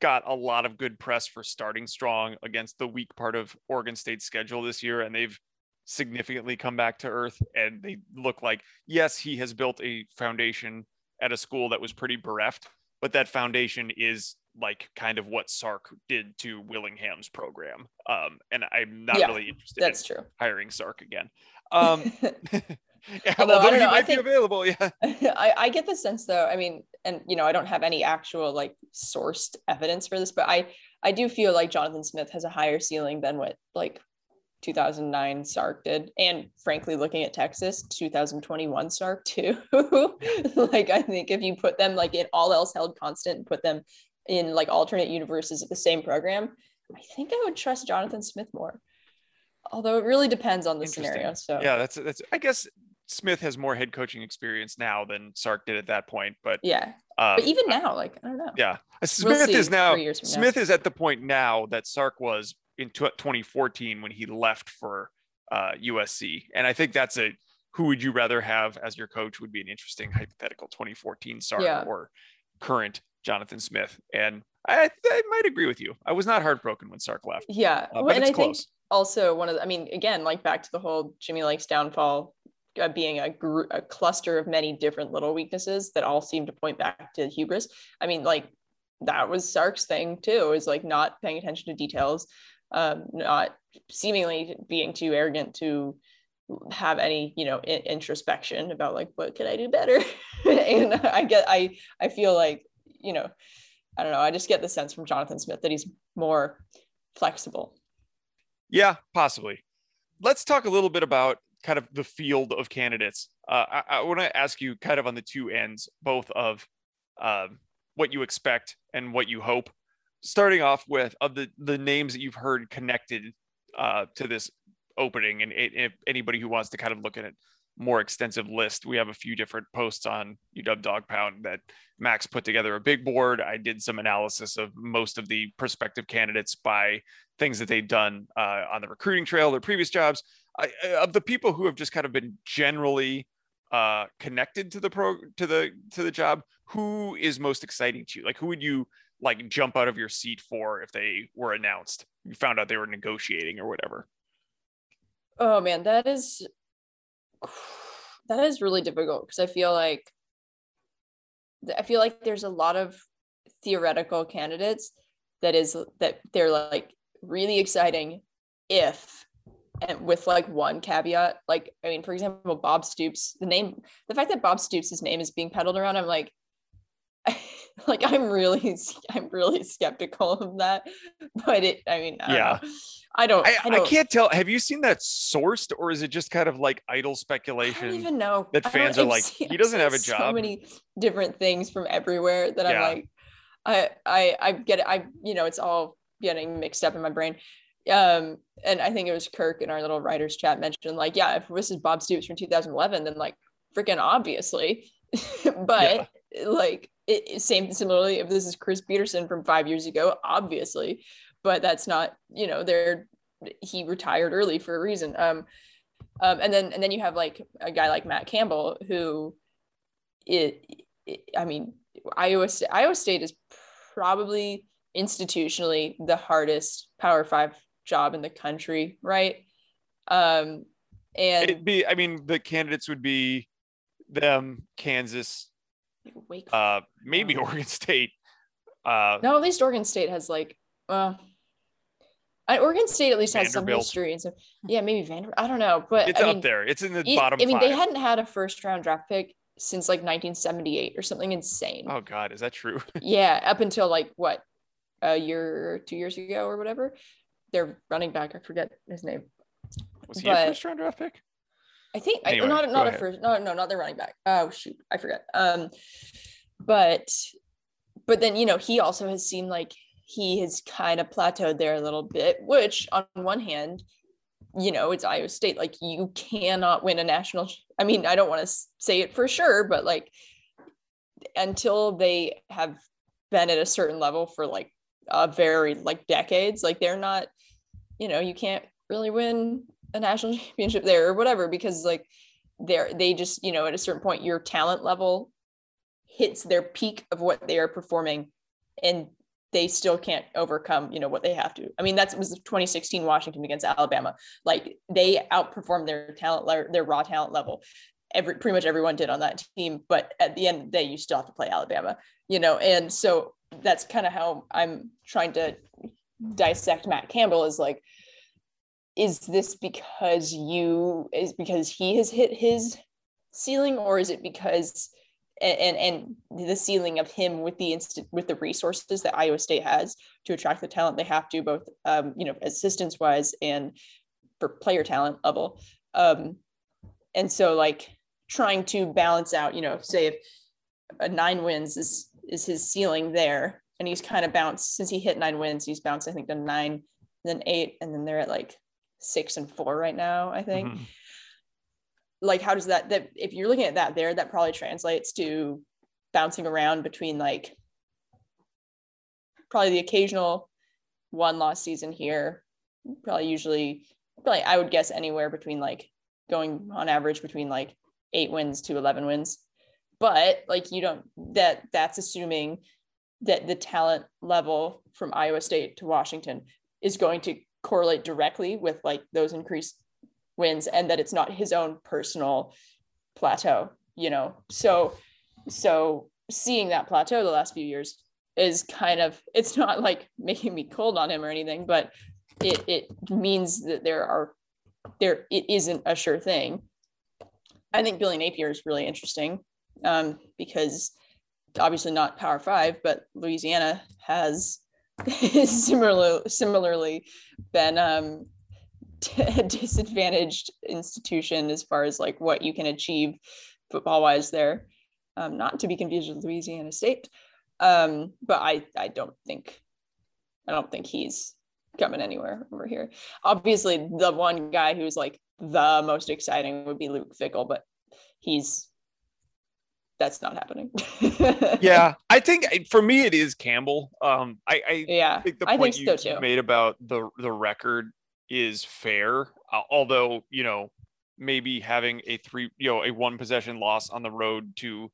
got a lot of good press for starting strong against the weak part of Oregon State's schedule this year, and they've significantly come back to earth. And they look like yes, he has built a foundation at a school that was pretty bereft, but that foundation is like kind of what Sark did to Willingham's program. Um, and I'm not Yeah, really interested That's in true. hiring Sark again. Um, yeah, Although, I don't know, I think- be available, yeah. I, I get the sense though, I mean, and you know, I don't have any actual like sourced evidence for this, but I I do feel like Jonathan Smith has a higher ceiling than what like 2009 Sark did, and frankly, looking at Texas 2021 Sark too. like I think if you put them like in all else held constant and put them in like alternate universes of the same program, I think I would trust Jonathan Smith more. Although it really depends on the scenario. So yeah, that's that's. I guess Smith has more head coaching experience now than Sark did at that point, but yeah. Um, but even now, like I don't know. Yeah, Smith we'll is now Smith now. is at the point now that Sark was in 2014 when he left for uh, USC, and I think that's a who would you rather have as your coach would be an interesting hypothetical 2014 Sark yeah. or current Jonathan Smith, and I, I might agree with you. I was not heartbroken when Sark left. Yeah, uh, but and it's I close. think also one of the, I mean, again, like back to the whole Jimmy Lake's downfall uh, being a, gr- a cluster of many different little weaknesses that all seem to point back to hubris. I mean, like that was Sark's thing too, is like not paying attention to details, um, not seemingly being too arrogant to have any you know in- introspection about like what could I do better. and I get I I feel like you know I don't know I just get the sense from Jonathan Smith that he's more flexible. Yeah, possibly. Let's talk a little bit about kind of the field of candidates. Uh, I, I want to ask you kind of on the two ends, both of um, what you expect and what you hope. Starting off with of the the names that you've heard connected uh, to this opening, and if anybody who wants to kind of look at it more extensive list. We have a few different posts on UW Dawg Pound that Max put together a big board. I did some analysis of most of the prospective candidates by things that they've done uh, on the recruiting trail, their previous jobs. I, of the people who have just kind of been generally uh, connected to the pro to the to the job, who is most exciting to you? Like, who would you like jump out of your seat for if they were announced? You found out they were negotiating or whatever. Oh man, that is that is really difficult because I feel like I feel like there's a lot of theoretical candidates that is that they're like really exciting if and with like one caveat like i mean for example bob stoops the name the fact that bob stoops' name is being peddled around i'm like like i'm really i'm really skeptical of that but it i mean I yeah I don't, I, I, don't, I can't tell. Have you seen that sourced, or is it just kind of like idle speculation? I don't even know that fans are like, he doesn't have a job. So many different things from everywhere that Yeah. I'm like, I, I, I get it. I, you know, it's all getting mixed up in my brain. Um, and I think it was Kirk in our little writers chat mentioned like, yeah, if this is Bob Stoops from 2011, then like freaking obviously, but like it, same similarly if this is Chris Petersen from five years ago, obviously, but that's not you know they're he retired early for a reason. Um, um, and then and then you have like a guy like Matt Campbell who it, it I mean Iowa Sta- Iowa State is probably institutionally the hardest Power Five job in the country, right? Um, and It'd be. I mean, the candidates would be them, Kansas, Wake uh, maybe. Oregon State. Uh, No, at least Oregon State has like, Uh, Oregon State at least has some history and so yeah, maybe Vanderbilt. I don't know, but it's I up there. It's in the it- bottom I mean, five. they hadn't had a first round draft pick since like 1978 or something insane. oh God, is that true? Yeah, up until like what a year or two years ago or whatever. Their running back, I forget his name. Was he a first round draft pick? I think I, Anyway, not go not a first no no not the running back. Oh shoot, I forget. Um, but but then you know he also has seemed like he has kind of plateaued there a little bit. Which on one hand, you know it's Iowa State. Like you cannot win a national. I mean I don't want to say it for sure, but like until they have been at a certain level for like a very like decades, like they're not. You know you can't really win a national championship there or whatever because like they're they just you know at a certain point your talent level hits their peak of what they are performing and they still can't overcome you know what they have to. I mean that's was 2016 washington against alabama. Like they outperformed their talent their raw talent level. Every pretty much everyone did on that team but at the end of the day you still have to play alabama you know? And so that's kind of how i'm trying to dissect matt campbell is like is this because you is because he has hit his ceiling or is it because and and, the ceiling of him with the instant with the resources that Iowa State has to attract the talent they have to both um, you know assistance wise and for player talent level. Um, and so like trying to balance out, you know, say if a nine wins is is his ceiling there, and he's kind of bounced since he hit nine wins, he's bounced I think to nine, then eight, and then they're at like six and four right now. I think. Mhm. Like, how does that that if you're looking at that there, that probably translates to bouncing around between like probably the occasional one loss season here, probably usually probably I would guess anywhere between like going on average between like eight wins to 11 wins. But like you don't that that's assuming that the talent level from Iowa State to Washington is going to correlate directly with like those increased wins and that it's not his own personal plateau, you know. So so seeing that plateau the last few years is kind of it's not like making me cold on him or anything, but it it means that there are there it isn't a sure thing. I think Billy Napier is really interesting um, because obviously not Power Five, but Louisiana has similarly similarly been um, a disadvantaged institution as far as like what you can achieve football wise there. Um, not to be confused with Louisiana State, um, but I I don't think I don't think he's coming anywhere over here. Obviously, the one guy who's like the most exciting would be Luke Fickell, but he's that's not happening. Yeah, I think for me it is Campbell. Um, I, I yeah. think the I point think you so, too. made about the the record is fair. Uh, although you know maybe having a three you know a one possession loss on the road to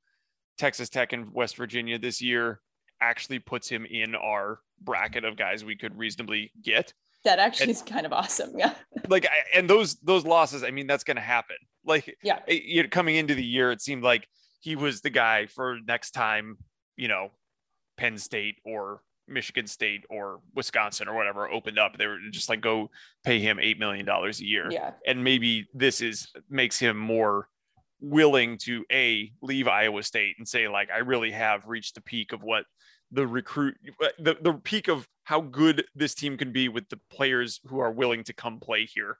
Texas Tech and West Virginia this year actually puts him in our bracket of guys we could reasonably get. That actually is kind of awesome. Yeah. Like I, and those those losses, I mean that's going to happen. Like Yeah. it- you know, coming into the year, it seemed like he was the guy for next time. You know, Penn State or Michigan State or Wisconsin or whatever opened up. They were just like go pay him eight million dollars a year. Yeah. and maybe this is makes him more willing to a leave Iowa State and say like I really have reached the peak of what the recruit the, the peak of how good this team can be with the players who are willing to come play here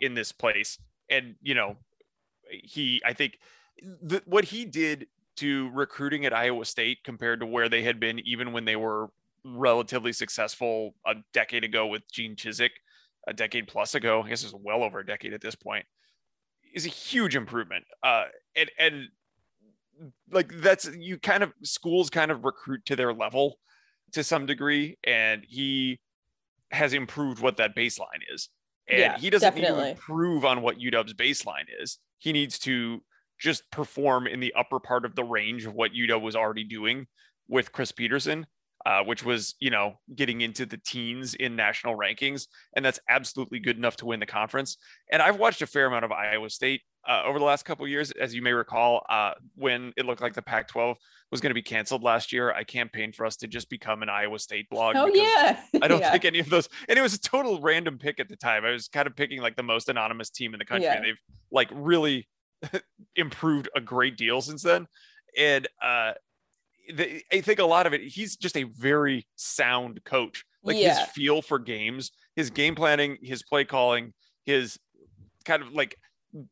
in this place and you know he I think the, what he did to recruiting at Iowa State compared to where they had been even when they were relatively successful a decade ago with Gene Chizik a decade plus ago I guess it's well over a decade at this point is a huge improvement. Uh, and and like that's you kind of schools kind of recruit to their level to some degree, and he has improved what that baseline is. And Yeah, he doesn't need to improve on what UW's baseline is. He needs to just perform in the upper part of the range of what UW was already doing with Chris Petersen, uh, which was, you know, getting into the teens in national rankings. And that's absolutely good enough to win the conference. And I've watched a fair amount of Iowa State uh, over the last couple of years, as you may recall, uh, when it looked like the Pac 12 was going to be canceled last year. I campaigned for us to just become an Iowa State blog. Oh yeah. I don't yeah. think any of those, and it was a total random pick at the time. I was kind of picking like the most anonymous team in the country. Yeah. They've like really improved a great deal since then. And uh, the, I think a lot of it, he's just a very sound coach. Like Yeah. his feel for games, his game planning, his play calling, his kind of like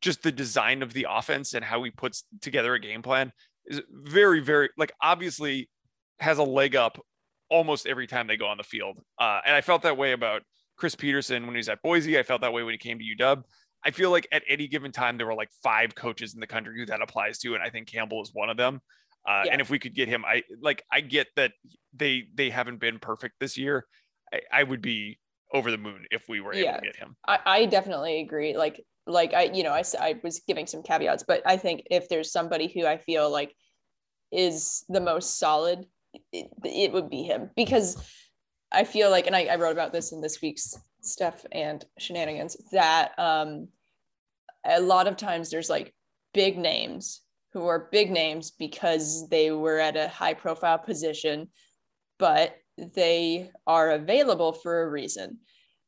just the design of the offense and how he puts together a game plan is very, very like obviously has a leg up almost every time they go on the field. Uh, and I felt that way about Chris Petersen when he was at Boise. I felt that way when he came to UW. I feel like at any given time there were like five coaches in the country who that applies to, and I think Campbell is one of them. Uh, Yeah. And if we could get him, I like I get that they they haven't been perfect this year. I, I would be over the moon if we were able Yeah. to get him. I, I definitely agree. Like, like I, you know, I I was giving some caveats, but I think if there's somebody who I feel like is the most solid, it, it would be him because I feel like, and I, I wrote about this in this week's stuff and shenanigans that um, a lot of times there's like big names who are big names because they were at a high profile position, but they are available for a reason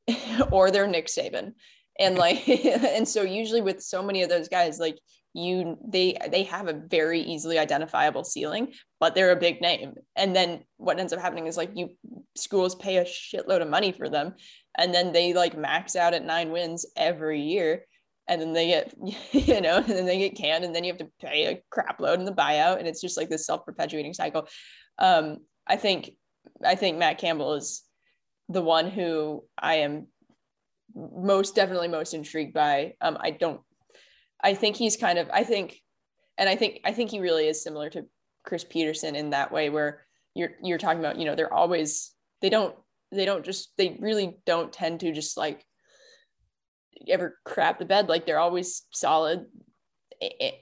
or they're Nick Saban. And like, and so usually with so many of those guys, like you they they have a very easily identifiable ceiling but they're a big name and then what ends up happening is like you schools pay a shitload of money for them and then they like max out at nine wins every year and then they get you know and then they get canned and then you have to pay a crap load in the buyout and it's just like this self-perpetuating cycle. Um i think i think matt campbell is the one who i am most definitely most intrigued by. Um i don't I think he's kind of I think and I think I think he really is similar to Chris petersen in that way where you're you're talking about, you know, they're always they don't they don't just they really don't tend to just like ever crap the bed. Like they're always solid.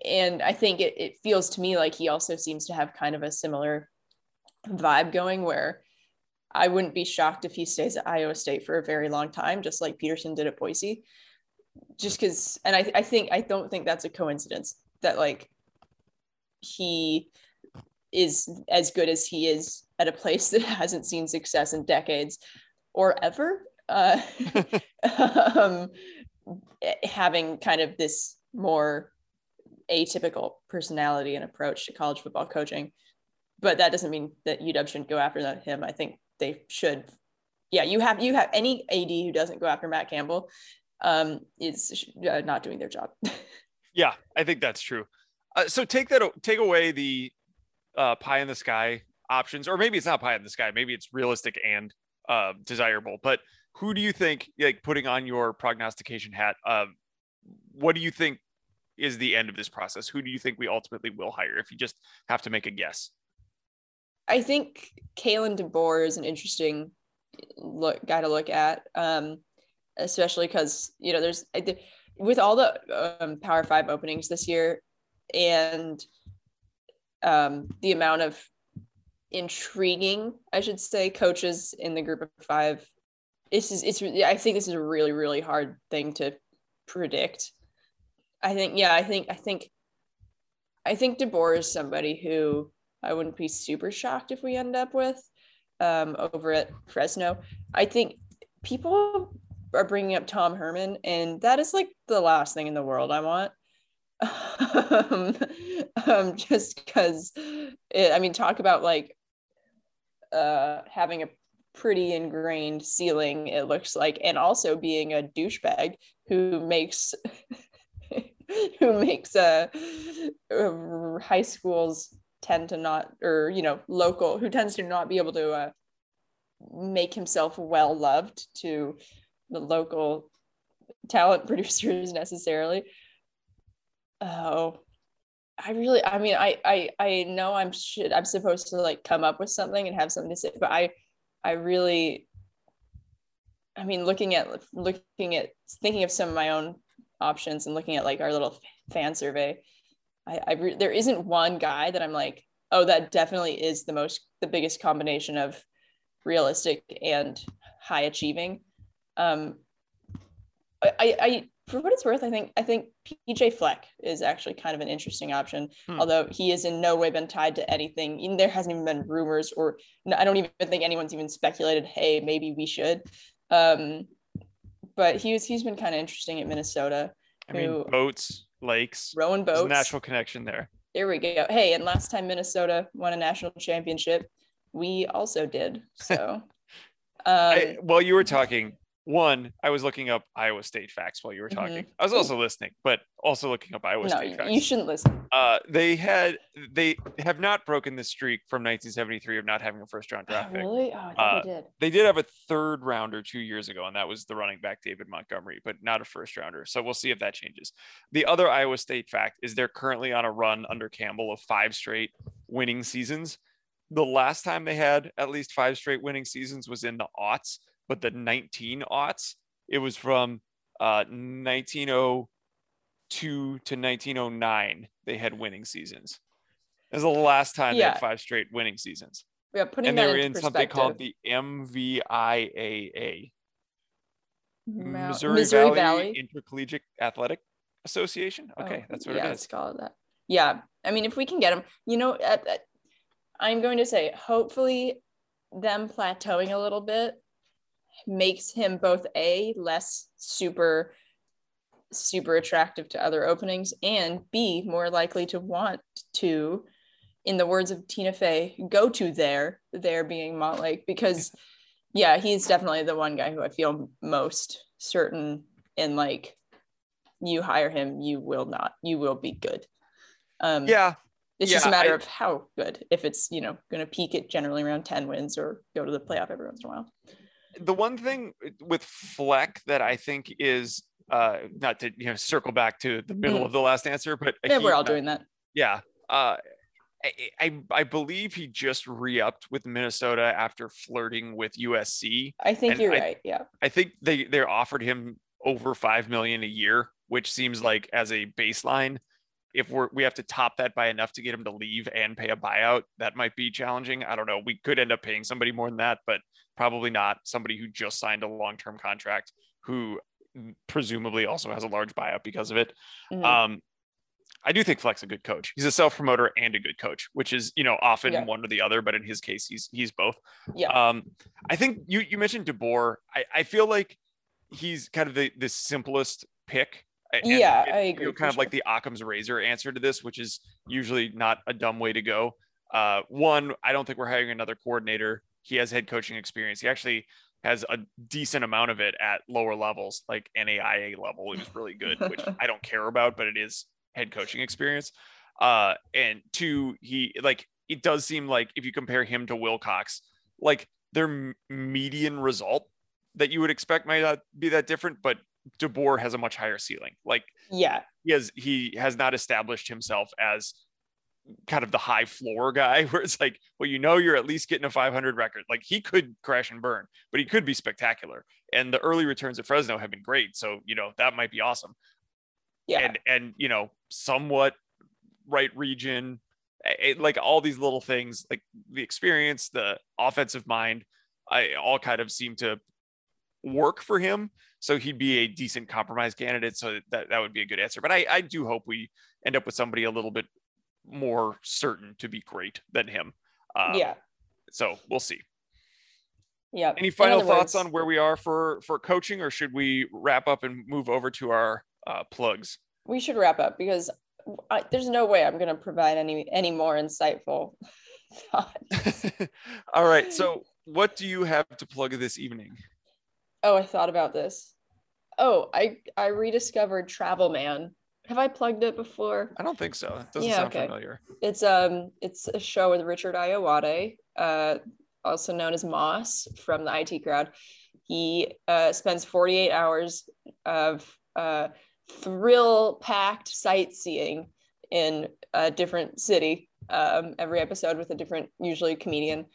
And i think it, it feels to me like he also seems to have kind of a similar vibe going where i wouldn't be shocked if he stays at iowa state for a very long time just like petersen did at boise. Just because and I, I think i don't think that's a coincidence that like he is as good as he is at a place that hasn't seen success in decades or ever uh, um, having kind of this more atypical personality and approach to college football coaching but that doesn't mean that uw shouldn't go after that him i think they should yeah you have you have any ad who doesn't go after matt campbell um, is uh, not doing their job. yeah, I think that's true. Uh, so take that, take away the uh, pie in the sky options, or maybe it's not pie in the sky. Maybe it's realistic and uh, desirable. But who do you think, like putting on your prognostication hat, uh, what do you think is the end of this process? Who do you think we ultimately will hire if you just have to make a guess? I think Kalen DeBoer is an interesting look guy to look at. Um, especially because you know there's with all the um, Power Five openings this year and um, the amount of intriguing, I should say, coaches in the group of five. This is it's. I think this is a really really hard thing to predict. I think yeah. I think I think I think DeBoer is somebody who I wouldn't be super shocked if we end up with um, over at Fresno. I think people are bringing up Tom Herman, and that is like the last thing in the world I want. um, um, just because, I mean, talk about like uh, having a pretty ingrained ceiling, it looks like, and also being a douchebag who makes. who makes a, uh, high schools tend to not or you know local who tends to not be able to uh, make himself well loved to the local talent producers necessarily. Oh, I really, I mean, I, I, I know I'm should, I'm supposed to like come up with something and have something to say, but I, I really, I mean, looking at, looking at, thinking of some of my own options and looking at like our little fan survey, I, I re- there isn't one guy that I'm like, oh, that definitely is the most, the biggest combination of realistic and high achieving. Um, I, I, for what it's worth, I think I think PJ Fleck is actually kind of an interesting option, hmm. although he has in no way been tied to anything. There hasn't even been rumors, or I don't even think anyone's even speculated, hey, maybe we should. Um, but he was he's been kind of interesting at Minnesota. I who, mean, boats, lakes, rowing boats, natural connection there. There we go. Hey, and last time Minnesota won a national championship, we also did. So, um, I, while you were talking, one, I was looking up Iowa State facts while you were talking. Mm-hmm. I was also listening, but also looking up Iowa no, State facts. You shouldn't listen. Uh, they had they have not broken the streak from 1973 of not having a first round draft oh, pick. Really? Oh, uh, they did. They did have a third rounder two years ago, and that was the running back David Montgomery, but not a first rounder. So we'll see if that changes. The other Iowa State fact is they're currently on a run under Campbell of five straight winning seasons. The last time they had at least five straight winning seasons was in the aughts, but the 19 aughts it was from uh, 1902 to 1909. They had winning seasons. It was the last time yeah. they had five straight winning seasons. Yeah, putting and they were in something called the MVIAA, Missouri, Missouri Valley, Valley, Intercollegiate Athletic Association. Okay, oh, that's what yeah, it is. Let's call it that. Yeah, I mean, if we can get them, you know, at, at, I'm going to say, hopefully, them plateauing a little bit makes him both a less super super attractive to other openings and b more likely to want to in the words of tina fey go to there there being montlake because yeah he's definitely the one guy who i feel most certain in like you hire him you will not you will be good. Um Yeah, it's just a matter I- of how good if it's you know going to peak at generally around 10 wins or go to the playoff every once in a while the one thing with Fleck that I think is uh not to you know circle back to the middle Mhm. of the last answer, but yeah he- we're all doing that Yeah. Uh, I, I I believe he just re-upped with Minnesota after flirting with USC. i think and you're I- right yeah I think they they offered him over five million a year, which seems like as a baseline. If we're we have to top that by enough to get him to leave and pay a buyout, that might be challenging. I don't know. We could end up paying somebody more than that, but probably not somebody who just signed a long-term contract who presumably also has a large buyout because of it. Mhm. Um, I do think Fleck's a good coach. He's a self promoter and a good coach, which is you know often Yeah. one or the other, but in his case, he's he's both. Yeah. Um, I think you you mentioned DeBoer. I I feel like he's kind of the the simplest pick. And Yeah, it- I you agree know, for kind of like the Occam's razor answer to this, which is usually not a dumb way to go. Uh, one, I don't think we're hiring another coordinator. He has head coaching experience. He actually has a decent amount of it at lower levels, like NAIA level. It was really good, which I don't care about, but it is head coaching experience. Uh, and two, he like it does seem like if you compare him to Wilcox, like their median result that you would expect might not be that different, but DeBoer has a much higher ceiling. Like yeah. he has he has not established himself as kind of the high floor guy where it's like well you know you're at least getting a 500 record. Like he could crash and burn but he could be spectacular. And the early returns at fresno have been great. So you know that might be awesome. Yeah. And and you know somewhat right region eh, like all these little things like the experience the offensive mind i all kind of seem to work for him so he'd be a decent compromise candidate so that that would be a good answer but i i do hope we end up with somebody a little bit more certain to be great than him um, yeah so we'll see yeah any final thoughts words- on where we are for for coaching or should we wrap up and move over to our uh, plugs we should wrap up because I, there's no way I'm going to provide any any more insightful thoughts. All right. So, what do you have to plug this evening? Oh, I thought about this. Oh, I I rediscovered Travel Man. Have I plugged it before? I don't think so. It doesn't Yeah, sound okay. familiar. It's um it's a show with Richard Ayoade, uh, also known as Moss from the IT crowd. He uh, spends 48 hours of uh, thrill packed sightseeing in a different city. Um, every episode with a different, usually comedian,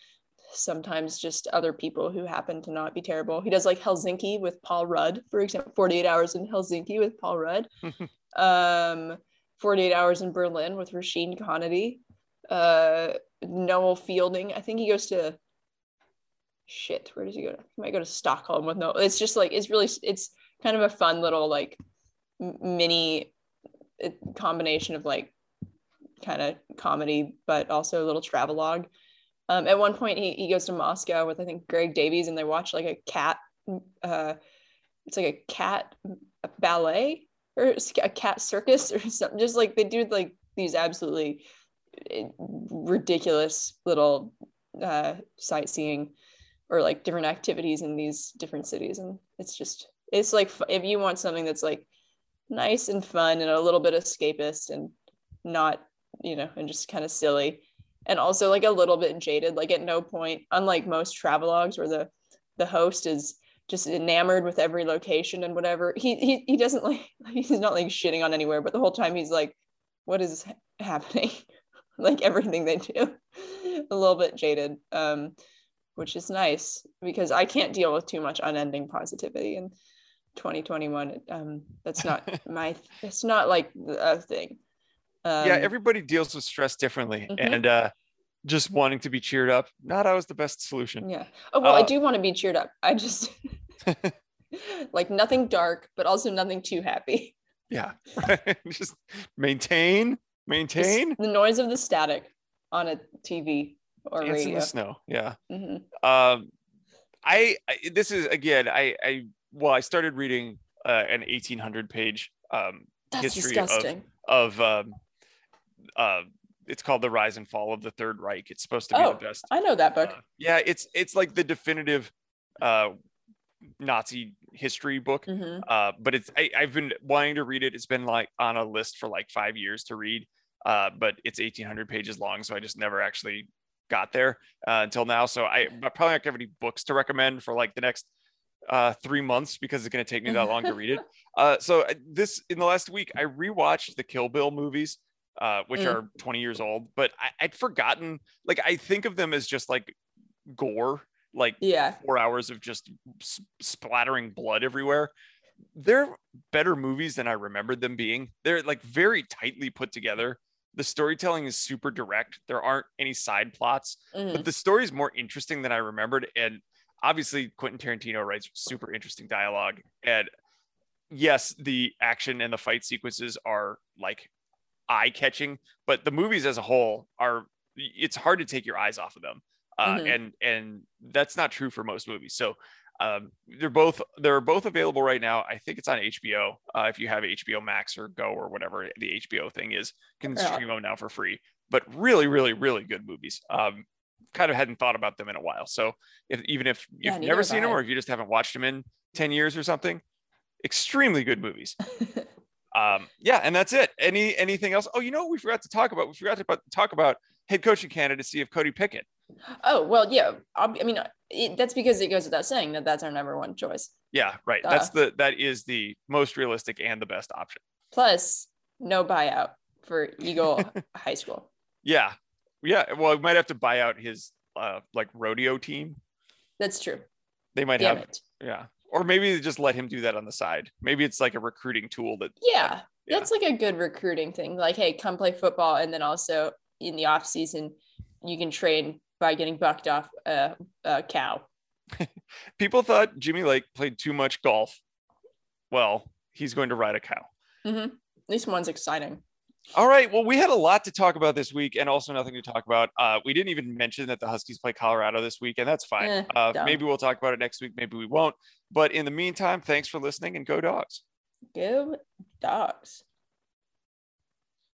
sometimes just other people who happen to not be terrible. He does like Helsinki with Paul Rudd, for example, 48 hours in Helsinki with Paul Rudd. um, 48 hours in Berlin with Rasheen Kennedy. Uh, Noel Fielding. I think he goes to shit. Where does he go? To? He might go to Stockholm with Noel. It's just like it's really it's kind of a fun little like mini uh, combination of like kind of comedy, but also a little travelogue. Um, at one point, he, he goes to Moscow with I think Greg Davies, and they watch like a cat. Uh, it's like a cat ballet or a cat circus or something. Just like they do like these absolutely eh, ridiculous little uh, sightseeing or like different activities in these different cities, and it's just it's like if you want something that's like nice and fun and a little bit escapist and not you know and just kind of silly and also like a little bit jaded like at no point unlike most travelogues where the the host is just enamored with every location and whatever he he, he doesn't like he's not like shitting on anywhere but the whole time he's like what is happening? Like everything they do. A little bit jaded um which is nice because i can't deal with too much unending positivity in 2021 um that's not my it's not like a thing um, yeah, everybody deals with stress differently, Mhm. and uh, just wanting to be cheered up not always the best solution. Yeah. Oh well, Uh, I do want to be cheered up. I just like nothing dark, but also nothing too happy. Yeah, just maintain, Just maintain. the noise of the static on a TV or Dance in radio. the snow. Yeah. Mhm. um i, I this is again i i well i started reading uh, an 1800 page um, That's history of- of um, uh, it's called the rise and fall of the third reich. It's supposed to be Oh, the best I know that book. uh, yeah it's it's like the definitive uh nazi history book. Hmm uh but it's I, i've been wanting to read it. It's been like on a list for like five years to read uh but it's 1800 pages long so i just never actually got there uh, until now. So i I'm probably not have any books to recommend for like the next uh three months because it's going to take me that long to read it. Uh so uh, this in the last week i rewatched the kill bill movies uh which Mm. are 20 years old but I, i'd forgotten like i think of them as just like gore like Yeah. four hours of just splattering blood everywhere. They're better movies than I remembered them being. They're like very tightly put together. The storytelling is super direct. There aren't any side plots, Mhm. but the story is more interesting than I remembered. And obviously, Quentin Tarantino writes super interesting dialogue. And yes, the action and the fight sequences are like eye catching, but the movies as a whole are, it's hard to take your eyes off of them. Uh, Mhm. and and that's not true for most movies. So um, they're both they're both available right now. I think it's on HBO. Uh, if you have HBO Max or Go or whatever the HBO thing is, you can Yeah. stream them now for free. But really, really, really good movies. Um, kind of hadn't thought about them in a while. So if even if you've neither never seen them or if you just haven't watched them in ten years or something, extremely good movies. Um, yeah, and that's it. Any anything else? Oh, you know what we forgot to talk about? We forgot to talk about head coaching candidacy of Cody Pickett. oh well, yeah. I mean, it, that's because it goes without saying that that's our number one choice. Yeah, right. Uh. That's the that is the most realistic and the best option. Plus, no buyout for Eagle High School. Yeah, yeah. Well, we might have to buy out his uh like rodeo team. That's true. They might Damn have it. yeah, or maybe they just let him do that on the side. Maybe it's like a recruiting tool that Yeah, Yeah. that's like a good recruiting thing. Like, hey, come play football, and then also in the off season, you can train by getting bucked off a, a cow. people thought Jimmy Lake played too much golf. Well, he's going to ride a cow. Mm-hmm. At least one's exciting. All right. Well, we had a lot to talk about this week and also nothing to talk about. Uh, we didn't even mention that the Huskies play Colorado this week, and that's fine. Eh, uh, maybe we'll talk about it next week. Maybe we won't. But in the meantime, thanks for listening and go dogs. Go dogs.